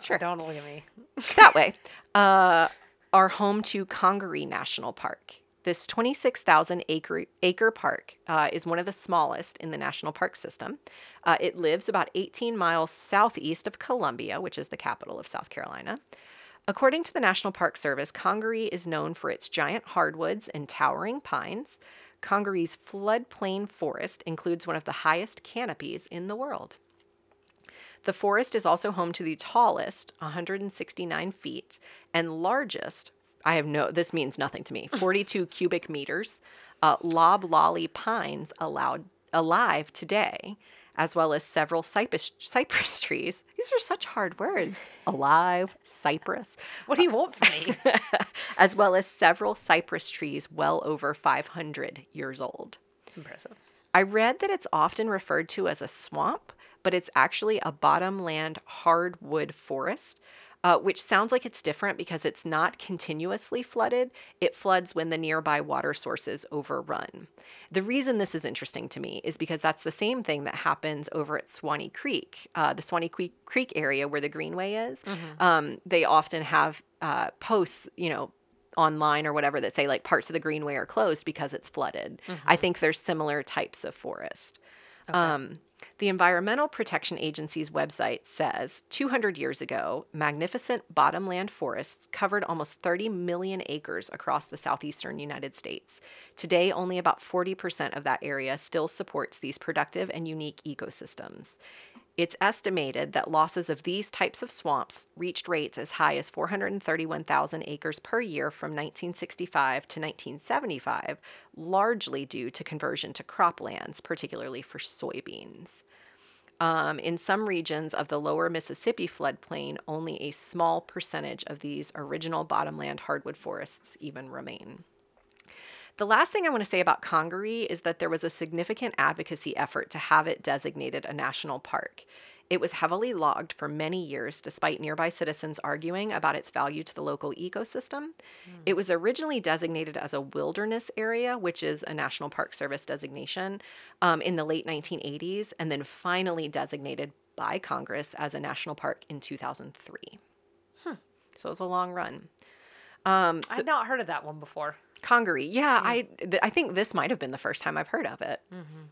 Sure. Don't look at me. that way, uh, are home to Congaree National Park. This 26,000 acre, acre park uh, is one of the smallest in the national park system. Uh, it lives about 18 miles southeast of Columbia, which is the capital of South Carolina. According to the National Park Service, Congaree is known for its giant hardwoods and towering pines. Congaree's floodplain forest includes one of the highest canopies in the world. The forest is also home to the tallest, 169 feet, and largest, I have no, this means nothing to me, 42 cubic meters, uh, loblolly pines allowed, alive today, as well as several cypress, cypress trees. These are such hard words. Alive, cypress, What do you want from me? as well as several cypress trees well over 500 years old. it's impressive. I read that it's often referred to as a swamp, but it's actually a bottomland hardwood forest, uh, which sounds like it's different because it's not continuously flooded. It floods when the nearby water sources overrun. The reason this is interesting to me is because that's the same thing that happens over at Suwanee Creek, uh, the Suwanee Creek, Creek area where the Greenway is. Um, they often have uh, posts, you know, online or whatever that say like parts of the greenway are closed because it's flooded. I think there's similar types of forest. Um, the Environmental Protection Agency's website says 200 years ago, magnificent bottomland forests covered almost 30 million acres across the southeastern United States. Today, only about 40% of that area still supports these productive and unique ecosystems. It's estimated that losses of these types of swamps reached rates as high as 431,000 acres per year from 1965 to 1975, largely due to conversion to croplands, particularly for soybeans. Um, in some regions of the lower Mississippi floodplain, only a small percentage of these original bottomland hardwood forests even remain. The last thing I want to say about Congaree is that there was a significant advocacy effort to have it designated a national park. It was heavily logged for many years, despite nearby citizens arguing about its value to the local ecosystem. Mm. It was originally designated as a wilderness area, which is a National Park Service designation, um, in the late 1980s, and then finally designated by Congress as a national park in 2003. Hmm. So it was a long run. Um, so I've not heard of that one before. Congaree, yeah, mm. I th- I think this might have been the first time I've heard of it. Mm-hmm.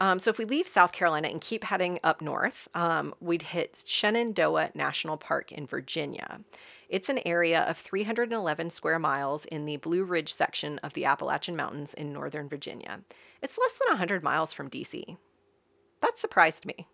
Um, so if we leave South Carolina and keep heading up north, um, we'd hit Shenandoah National Park in Virginia. It's an area of 311 square miles in the Blue Ridge section of the Appalachian Mountains in northern Virginia. It's less than 100 miles from DC. That surprised me.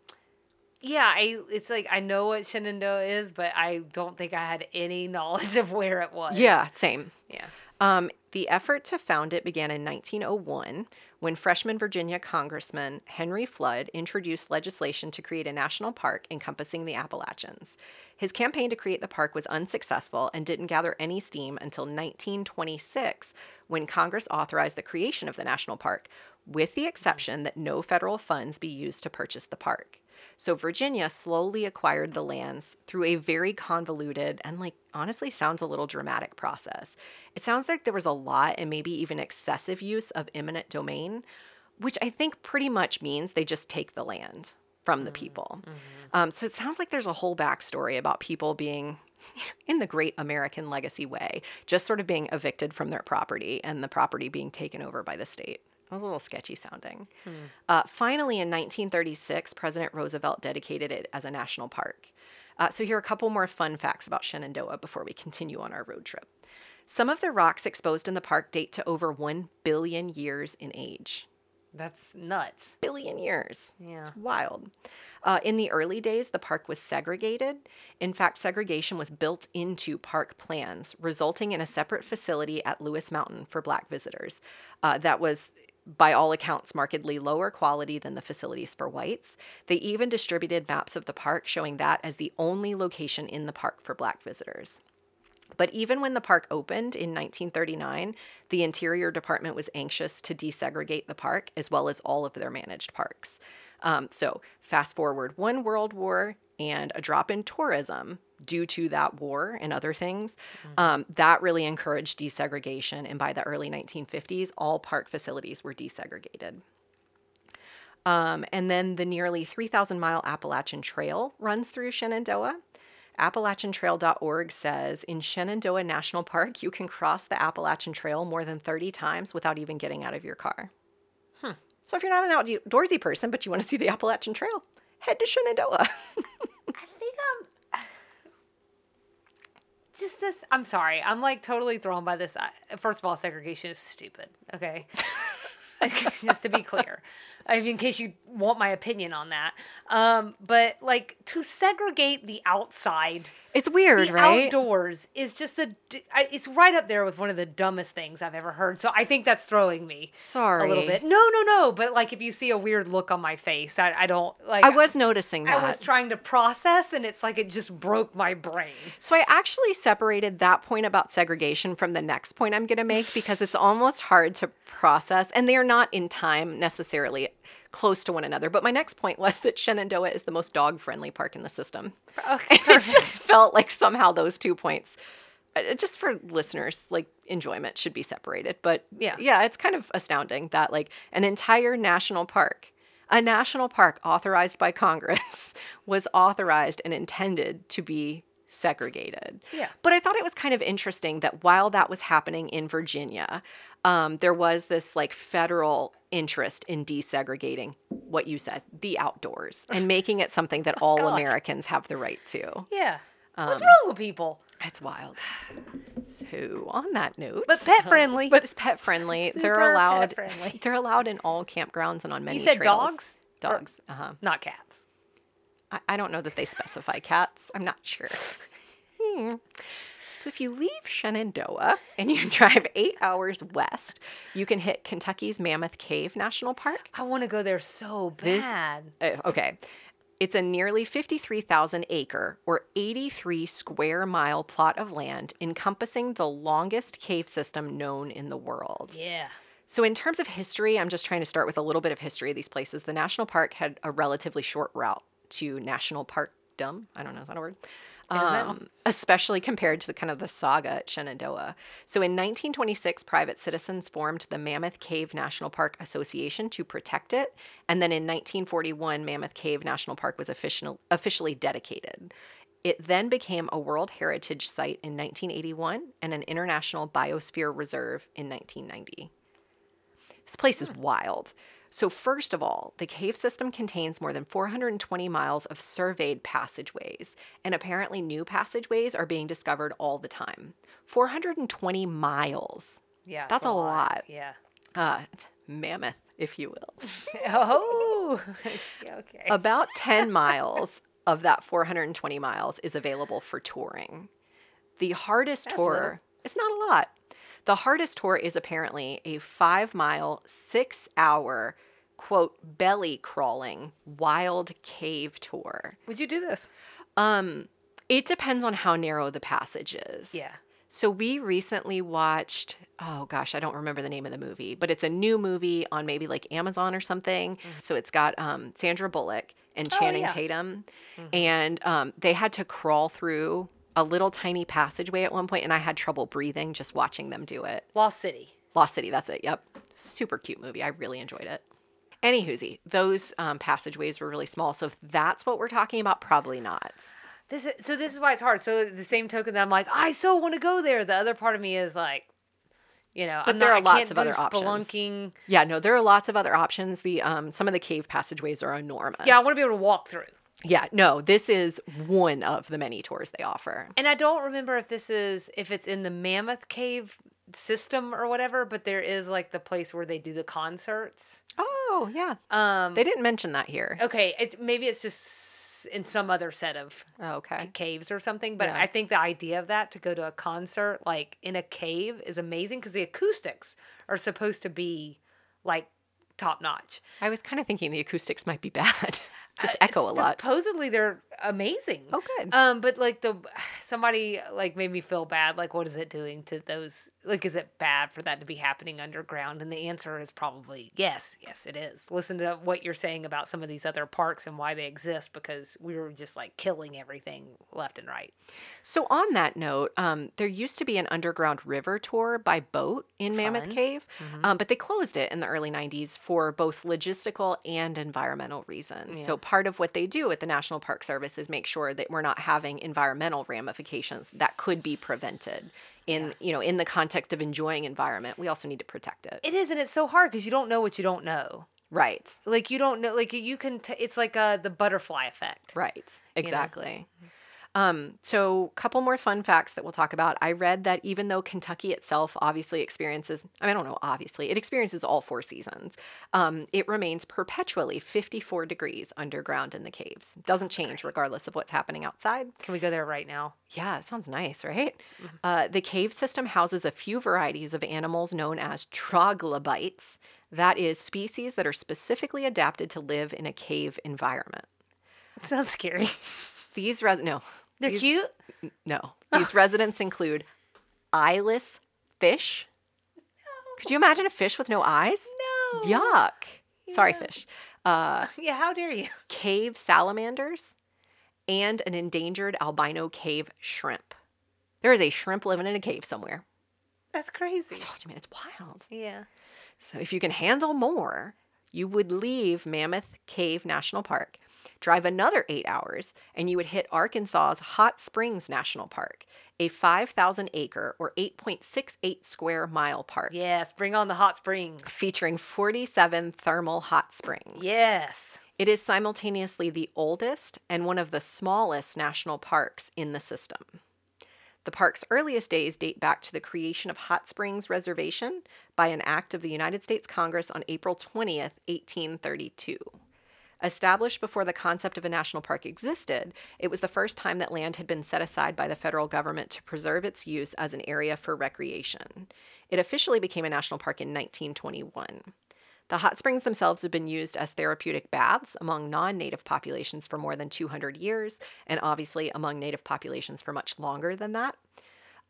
Yeah, I it's like I know what Shenandoah is, but I don't think I had any knowledge of where it was. Yeah, same. Yeah. Um, the effort to found it began in 1901 when freshman Virginia Congressman Henry Flood introduced legislation to create a national park encompassing the Appalachians. His campaign to create the park was unsuccessful and didn't gather any steam until 1926 when Congress authorized the creation of the national park, with the exception that no federal funds be used to purchase the park. So Virginia slowly acquired the lands through a very convoluted and, like, honestly sounds a little dramatic process. It sounds like there was a lot and maybe even excessive use of eminent domain, which I think pretty much means they just take the land from the mm-hmm. people. Mm-hmm. Um, so it sounds like there's a whole backstory about people being in the great American legacy way, just sort of being evicted from their property and the property being taken over by the state a little sketchy sounding. Hmm. Uh, finally, in 1936, President Roosevelt dedicated it as a national park. Uh, so, here are a couple more fun facts about Shenandoah before we continue on our road trip. Some of the rocks exposed in the park date to over 1 billion years in age. That's nuts. Billion years. Yeah. It's wild. Uh, in the early days, the park was segregated. In fact, segregation was built into park plans, resulting in a separate facility at Lewis Mountain for black visitors. Uh, that was by all accounts, markedly lower quality than the facilities for whites. They even distributed maps of the park showing that as the only location in the park for black visitors. But even when the park opened in 1939, the Interior Department was anxious to desegregate the park as well as all of their managed parks. Um, so, fast forward one World War and a drop in tourism due to that war and other things, mm-hmm. um, that really encouraged desegregation. And by the early 1950s, all park facilities were desegregated. Um, and then the nearly 3,000 mile Appalachian Trail runs through Shenandoah. AppalachianTrail.org says in Shenandoah National Park, you can cross the Appalachian Trail more than 30 times without even getting out of your car. Hmm. So if you're not an outdoorsy person, but you want to see the Appalachian Trail, head to Shenandoah. I think I'm just this. I'm sorry. I'm like totally thrown by this. Uh, first of all, segregation is stupid. Okay. just to be clear. I mean, in case you want my opinion on that. Um, but like to segregate the outside, it's weird, the right? Outdoors is just a, it's right up there with one of the dumbest things I've ever heard. So I think that's throwing me. Sorry, a little bit. No, no, no. But like, if you see a weird look on my face, I, I don't like. I was noticing that. I was trying to process, and it's like it just broke my brain. So I actually separated that point about segregation from the next point I'm going to make because it's almost hard to process, and they are not in time necessarily close to one another. But my next point was that Shenandoah is the most dog friendly park in the system. Okay, it just felt like somehow those two points, uh, just for listeners, like enjoyment should be separated. But yeah, yeah, it's kind of astounding that like an entire national park. A national park authorized by Congress was authorized and intended to be segregated. Yeah. But I thought it was kind of interesting that while that was happening in Virginia, um, there was this like federal interest in desegregating what you said, the outdoors, and making it something that all God. Americans have the right to. Yeah. Um, What's wrong with people? It's wild. So on that note, but pet friendly. but it's pet friendly. they're allowed. Friendly. They're allowed in all campgrounds and on many. You said trails. dogs. Dogs. Uh huh. Not cats. I, I don't know that they specify cats. I'm not sure. Hmm. So if you leave Shenandoah and you drive eight hours west, you can hit Kentucky's Mammoth Cave National Park. I want to go there so bad. This, uh, okay. It's a nearly 53,000 acre or 83 square mile plot of land encompassing the longest cave system known in the world. Yeah. So, in terms of history, I'm just trying to start with a little bit of history of these places. The national park had a relatively short route to national parkdom. I don't know, is that a word? It is now. Um, especially compared to the kind of the saga at Shenandoah. So in 1926, private citizens formed the Mammoth Cave National Park Association to protect it, and then in 1941, Mammoth Cave National Park was official, officially dedicated. It then became a World Heritage Site in 1981 and an International Biosphere Reserve in 1990. This place is wild. So, first of all, the cave system contains more than 420 miles of surveyed passageways, and apparently new passageways are being discovered all the time. 420 miles. Yeah. That's a lot. Yeah. Uh, mammoth, if you will. Oh. okay. About 10 miles of that 420 miles is available for touring. The hardest That's tour, little. it's not a lot. The hardest tour is apparently a five mile, six hour, quote, belly crawling wild cave tour. Would you do this? Um, it depends on how narrow the passage is. Yeah. So we recently watched, oh gosh, I don't remember the name of the movie, but it's a new movie on maybe like Amazon or something. So it's got um, Sandra Bullock and Mm-hmm. Oh, Channing yeah. Tatum, Mhm. and um, they had to crawl through a little tiny passageway at one point, and I had trouble breathing just watching them do it. Lost City. Lost City, that's it. Yep, super cute movie. I really enjoyed it. Anywhoozy, those um, passageways were really small, so if that's what we're talking about, probably not. This is so. This is why it's hard. So the same token that I'm like, I so want to go there. The other part of me is like, you know, But I'm there not, are lots of other options. Yeah, no, there are lots of other options. The um, some of the cave passageways are enormous. Yeah, I want to be able to walk through. Yeah, no, this is one of the many tours they offer. And I don't remember if this is if it's in the Mammoth Cave system or whatever, but there is like the place where they do the concerts. Oh, yeah. Um, They didn't mention that here. okay, it's maybe it's just in some other set of Oh, okay. caves or something. But Yeah. I think the idea of that to go to a concert like in a cave is amazing because the acoustics are supposed to be like top notch. I was kind of thinking the acoustics might be bad. Just Uh, echo a lot. Supposedly they're amazing. Oh, good. Um, but like the somebody like made me feel bad. Like, what is it doing to those? Like, is it bad for that to be happening underground? And the answer is probably yes. Yes, it is. Listen to what you're saying about some of these other parks and why they exist because we were just like killing everything left and right. So, on that note, um, there used to be an underground river tour by boat in Mammoth Fun. Cave, Mhm. um, but they closed it in the early 90s for both logistical and environmental reasons. So, part of what they do at the National Park Service is make sure that we're not having environmental ramifications that could be prevented. In Yeah. you know, in the context of enjoying environment, we also need to protect it. It is, and it's so hard because you don't know what you don't know. right, Like you don't know. Like you can. T- it's like uh, the butterfly effect. right, exactly. Um, so, a couple more fun facts that we'll talk about. I read that even though Kentucky itself obviously experiences, I mean, I don't know, obviously, it experiences all four seasons, um, it remains perpetually 54 degrees underground in the caves. Doesn't change regardless of what's happening outside. Can we go there right now? Yeah, that sounds nice, right? Mhm. Uh, the cave system houses a few varieties of animals known as troglobites. That is, species that are specifically adapted to live in a cave environment. That sounds scary. These res- no, They're These- cute. No. These residents include eyeless fish. Could you imagine a fish with no eyes? No. Yuck. Sorry, fish. Uh, Yeah. How dare you? cave salamanders and an endangered albino cave shrimp. There is a shrimp living in a cave somewhere. That's I crazy. told you, man, it's wild. Yeah. So if you can handle more, you would leave Mammoth Cave National Park, drive another eight hours, and you would hit Arkansas's Hot Springs National Park, a 5,000 acre or 8.68 square mile park Yes. Bring on the hot springs. featuring 47 thermal hot springs. Yes. It is simultaneously the oldest and one of the smallest national parks in the system. The park's earliest days date back to the creation of Hot Springs Reservation by an act of the United States Congress on April 20th, 1832. Established before the concept of a national park existed, it was the first time that land had been set aside by the federal government to preserve its use as an area for recreation. It officially became a national park in 1921. The hot springs themselves have been used as therapeutic baths among non native populations for more than 200 years, and obviously among native populations for much longer than that.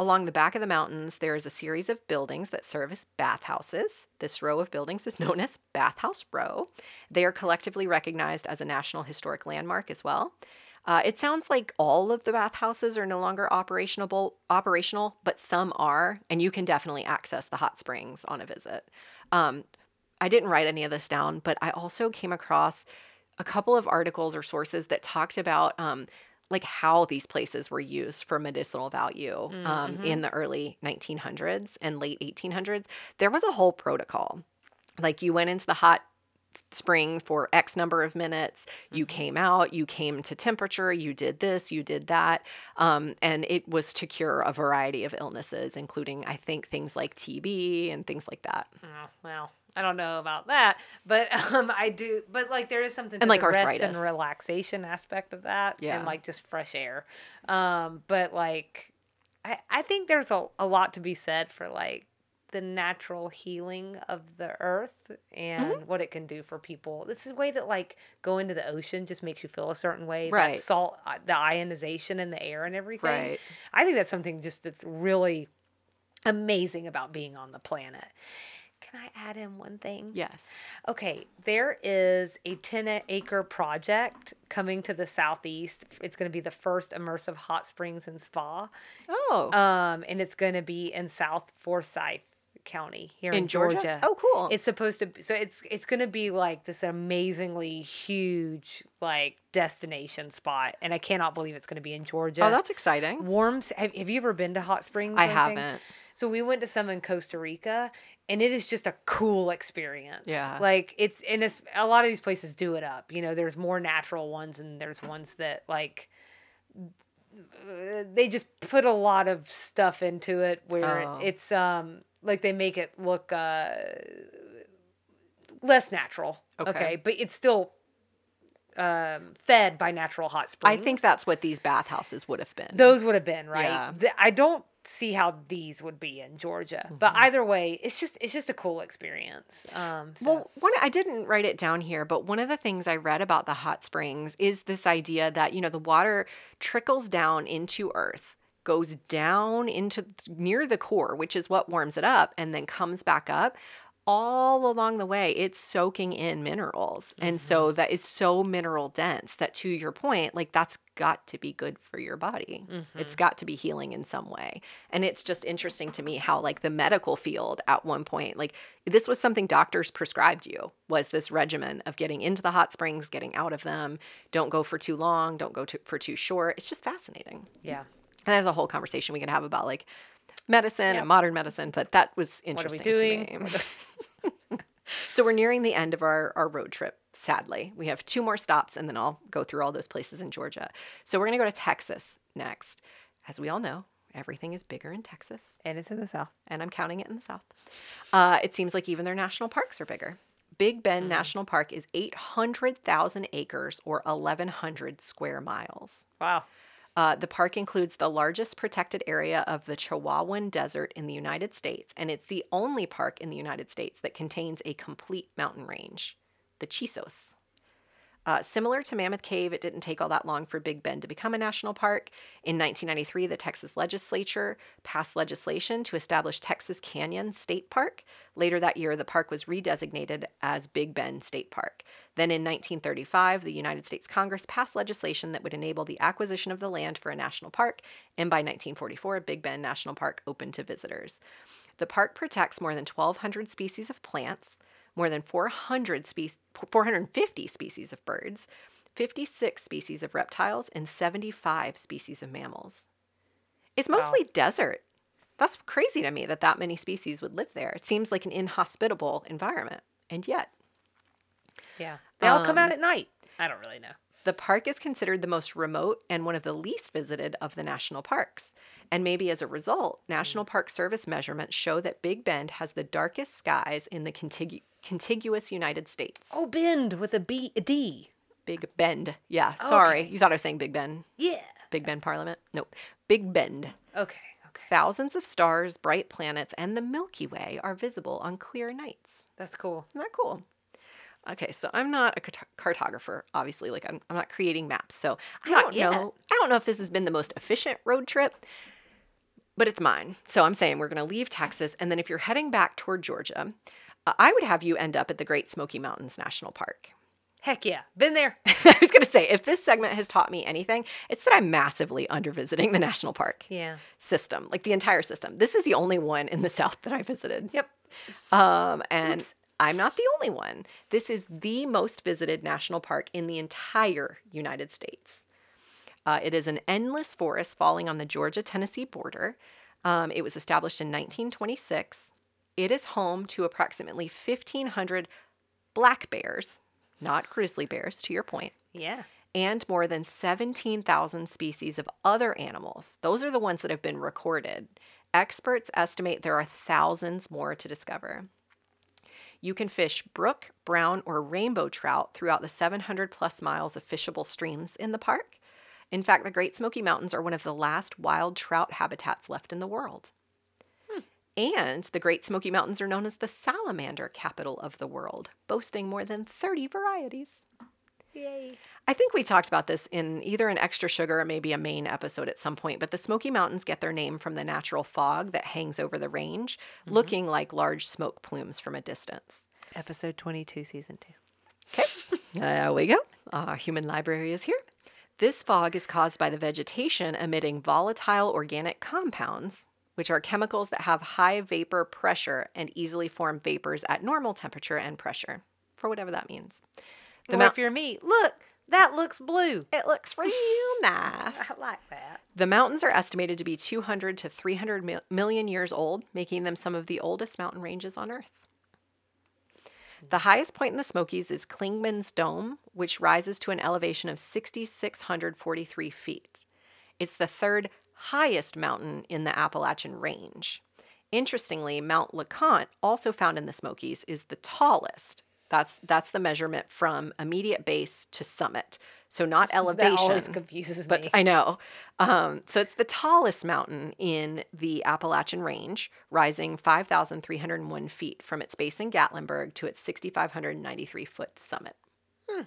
Along the back of the mountains, there is a series of buildings that serve as bathhouses. This row of buildings is known as Bathhouse Row. They are collectively recognized as a National Historic Landmark as well. Uh, it sounds like all of the bathhouses are no longer operational, operational, but some are, and you can definitely access the hot springs on a visit. Um, I didn't write any of this down, but I also came across a couple of articles or sources that talked about um, like how these places were used for medicinal value um, Mm-hmm. in the early 1900s and late 1800s. There was a whole protocol. Like you went into the hot spring for X number of minutes, you Mm-hmm. came out, you came to temperature, you did this, you did that. Um, and it was to cure a variety of illnesses, including, I think, things like TB and things like that. Oh, well, I don't know about that, but um, I do. But like, there is something to And, like, the rest and relaxation aspect of that, Yeah. and like just fresh air. Um, but like, I I think there's a a lot to be said for like the natural healing of the earth and Mm-hmm. what it can do for people. This is a way that like going to the ocean just makes you feel a certain way. Right. That salt, uh, the ionization in the air and everything. Right. I think that's something just that's really amazing about being on the planet. Can I add in one thing? Yes. Okay, there is a 10 acre project coming to the southeast. It's going to be the first immersive hot springs and spa. Oh, Um, and it's going to be in South Forsyth County here in, in Georgia? Oh, cool. It's supposed to be, so it's it's going to be like this amazingly huge like destination spot and I cannot believe it's going to be in Georgia. oh, that's exciting. Warms. Have, have you ever been to hot springs? I or anything? So we went to some in Costa Rica, and it is just a cool experience. Yeah. like it's and it's a lot of these places do it up. You know, there's more natural ones, and there's ones that like they just put a lot of stuff into it where Oh. it's um like they make it look uh less natural. Okay. but it's still um fed by natural hot springs. I think that's what these bathhouses would have been. Those would have been right. Yeah. I don't see how these would be in Georgia, but Mm-hmm. either way, it's just it's just a cool experience. Um, so. Well, one I didn't write it down here, but one of the things I read about the hot springs is this idea that, you know, the water trickles down into earth, goes down into near the core, which is what warms it up, and then comes back up. All along the way, it's soaking in minerals. And mm-hmm. so that it's so mineral dense that to your point, like that's got to be good for your body. It's mm-hmm. got to be healing in some way. And it's just interesting to me how like the medical field at one point, like this was something doctors prescribed you was this regimen of getting into the hot springs, getting out of them. Don't go for too long, don't go too, for too short. It's just fascinating. yeah, And there's a whole conversation we can have about like medicine Yep. and modern medicine, but that was what are we interesting doing? to me. so we're nearing the end of our, our road trip, sadly. We have two more stops and then I'll go through all those places in Georgia. So we're going to go to Texas next. As we all know, everything is bigger in Texas, and it's in the south. and I'm counting it in the South. Uh, it seems like even their national parks are bigger. Big Bend National Park is 800,000 acres or 1,100 square miles. Wow. Uh, the park includes the largest protected area of the Chihuahuan Desert in the United States, and it's the only park in the United States that contains a complete mountain range, the Chisos. Uh, similar to Mammoth Cave, it didn't take all that long for Big Bend to become a national park. In 1993, the Texas legislature passed legislation to establish Texas Canyon State Park. Later that year, the park was redesignated as Big Bend State Park. Then in 1935, the United States Congress passed legislation that would enable the acquisition of the land for a national park, and by 1944, Big Bend National Park opened to visitors. The park protects more than 1,200 species of plants, more than 400 spe- 450 species of birds, 56 species of reptiles, and 75 species of mammals. It's Wow. mostly desert. That's crazy to me that that many species would live there. It seems like an inhospitable environment. And yet, Yeah, they all come Um, out at night. I don't really know. the park is considered the most remote and one of the least visited of the national parks. And maybe as a result, National Park Service measurements show that Big Bend has the darkest skies in the contigu- contiguous United States. Oh, Bend with a B, a D. Big Bend. Yeah, oh, sorry. Okay. You thought I was saying Big Ben. Yeah. Big Ben Parliament? Nope. Big Bend. Okay. Okay. Thousands of stars, bright planets, and the Milky Way are visible on clear nights. That's cool. Isn't that cool? Okay, so I'm not a cart- cartographer, obviously. Like I'm, I'm not creating maps, so I Not don't yet. know. I don't know if this has been the most efficient road trip, but it's mine. So I'm saying we're going to leave Texas, and then if you're heading back toward Georgia, I would have you end up at the Great Smoky Mountains National Park. Heck yeah. Been there. I was going to say, if this segment has taught me anything, it's that I'm massively under visiting the national park Yeah. system, like the entire system. This is the only one in the South that I visited. Yep. Um, and Oops. I'm not the only one. This is the most visited national park in the entire United States. Uh, it is an endless forest falling on the Georgia Tennessee border. Um, it was established in 1926. It is home to approximately 1,500 black bears, not grizzly bears, to your point, Yeah. and more than 17,000 species of other animals. Those are the ones that have been recorded. Experts estimate there are thousands more to discover. You can fish brook, brown, or rainbow trout throughout the 700 plus miles of fishable streams in the park. In fact, the Great Smoky Mountains are one of the last wild trout habitats left in the world. And the Great Smoky Mountains are known as the salamander capital of the world, boasting more than 30 varieties. Yay. I think we talked about this in either an extra sugar or maybe a main episode at some point, but the Smoky Mountains get their name from the natural fog that hangs over the range, mm-hmm. looking like large smoke plumes from a distance. Episode 22, season 2. Okay, There we go. Our human library is here. This fog is caused by the vegetation emitting volatile organic compounds, which are chemicals that have high vapor pressure and easily form vapors at normal temperature and pressure, for whatever that means. The The mount- if you're me, look, that looks blue. it looks real nice. I like that. The mountains are estimated to be 200 to 300 mil- million years old, making them some of the oldest mountain ranges on Earth. The highest point in the Smokies is Clingman's Dome, which rises to an elevation of 6,643 feet. It's the third highest mountain in the Appalachian Range. Interestingly, Mount LeConte, also found in the Smokies, is the tallest. That's that's the measurement from immediate base to summit. So not elevation. That always confuses But me. I know. Um, so it's the tallest mountain in the Appalachian Range, rising 5,301 feet from its base in Gatlinburg to its 6,593 foot summit, Hmm.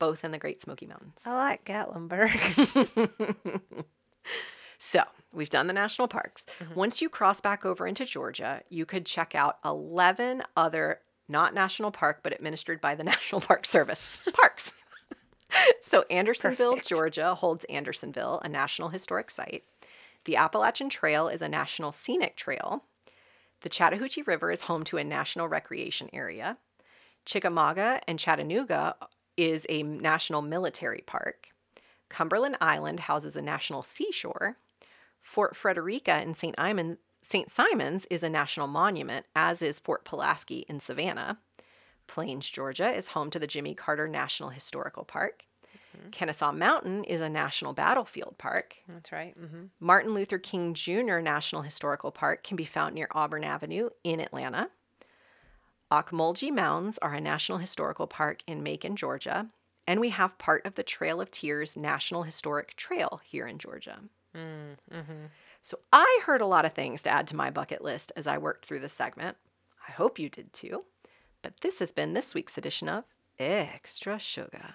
both in the Great Smoky Mountains. I like Gatlinburg. so we've done the national parks. Mhm. Once you cross back over into Georgia, you could check out 11 other, not national park, but administered by the National Park Service parks. so Andersonville, Perfect. Georgia holds Andersonville, a National Historic Site. The Appalachian Trail is a National Scenic Trail. The Chattahoochee River is home to a National Recreation Area. Chickamauga and Chattanooga is a National Military Park. Cumberland Island houses a national seashore. Fort Frederica in St. Simon, St. Simons is a national monument, as is Fort Pulaski in Savannah. Plains, Georgia is home to the Jimmy Carter National Historical Park. Kennesaw Mountain is a national battlefield park. That's right. Mm-hmm. Martin Luther King Jr. National Historical Park can be found near Auburn Avenue in Atlanta. Ocmulgee Mounds are a National Historical Park in Macon, Georgia. And we have part of the Trail of Tears National Historic Trail here in Georgia. Mm-hmm. So I heard a lot of things to add to my bucket list as I worked through this segment. I hope you did too. But this has been this week's edition of Extra Sugar.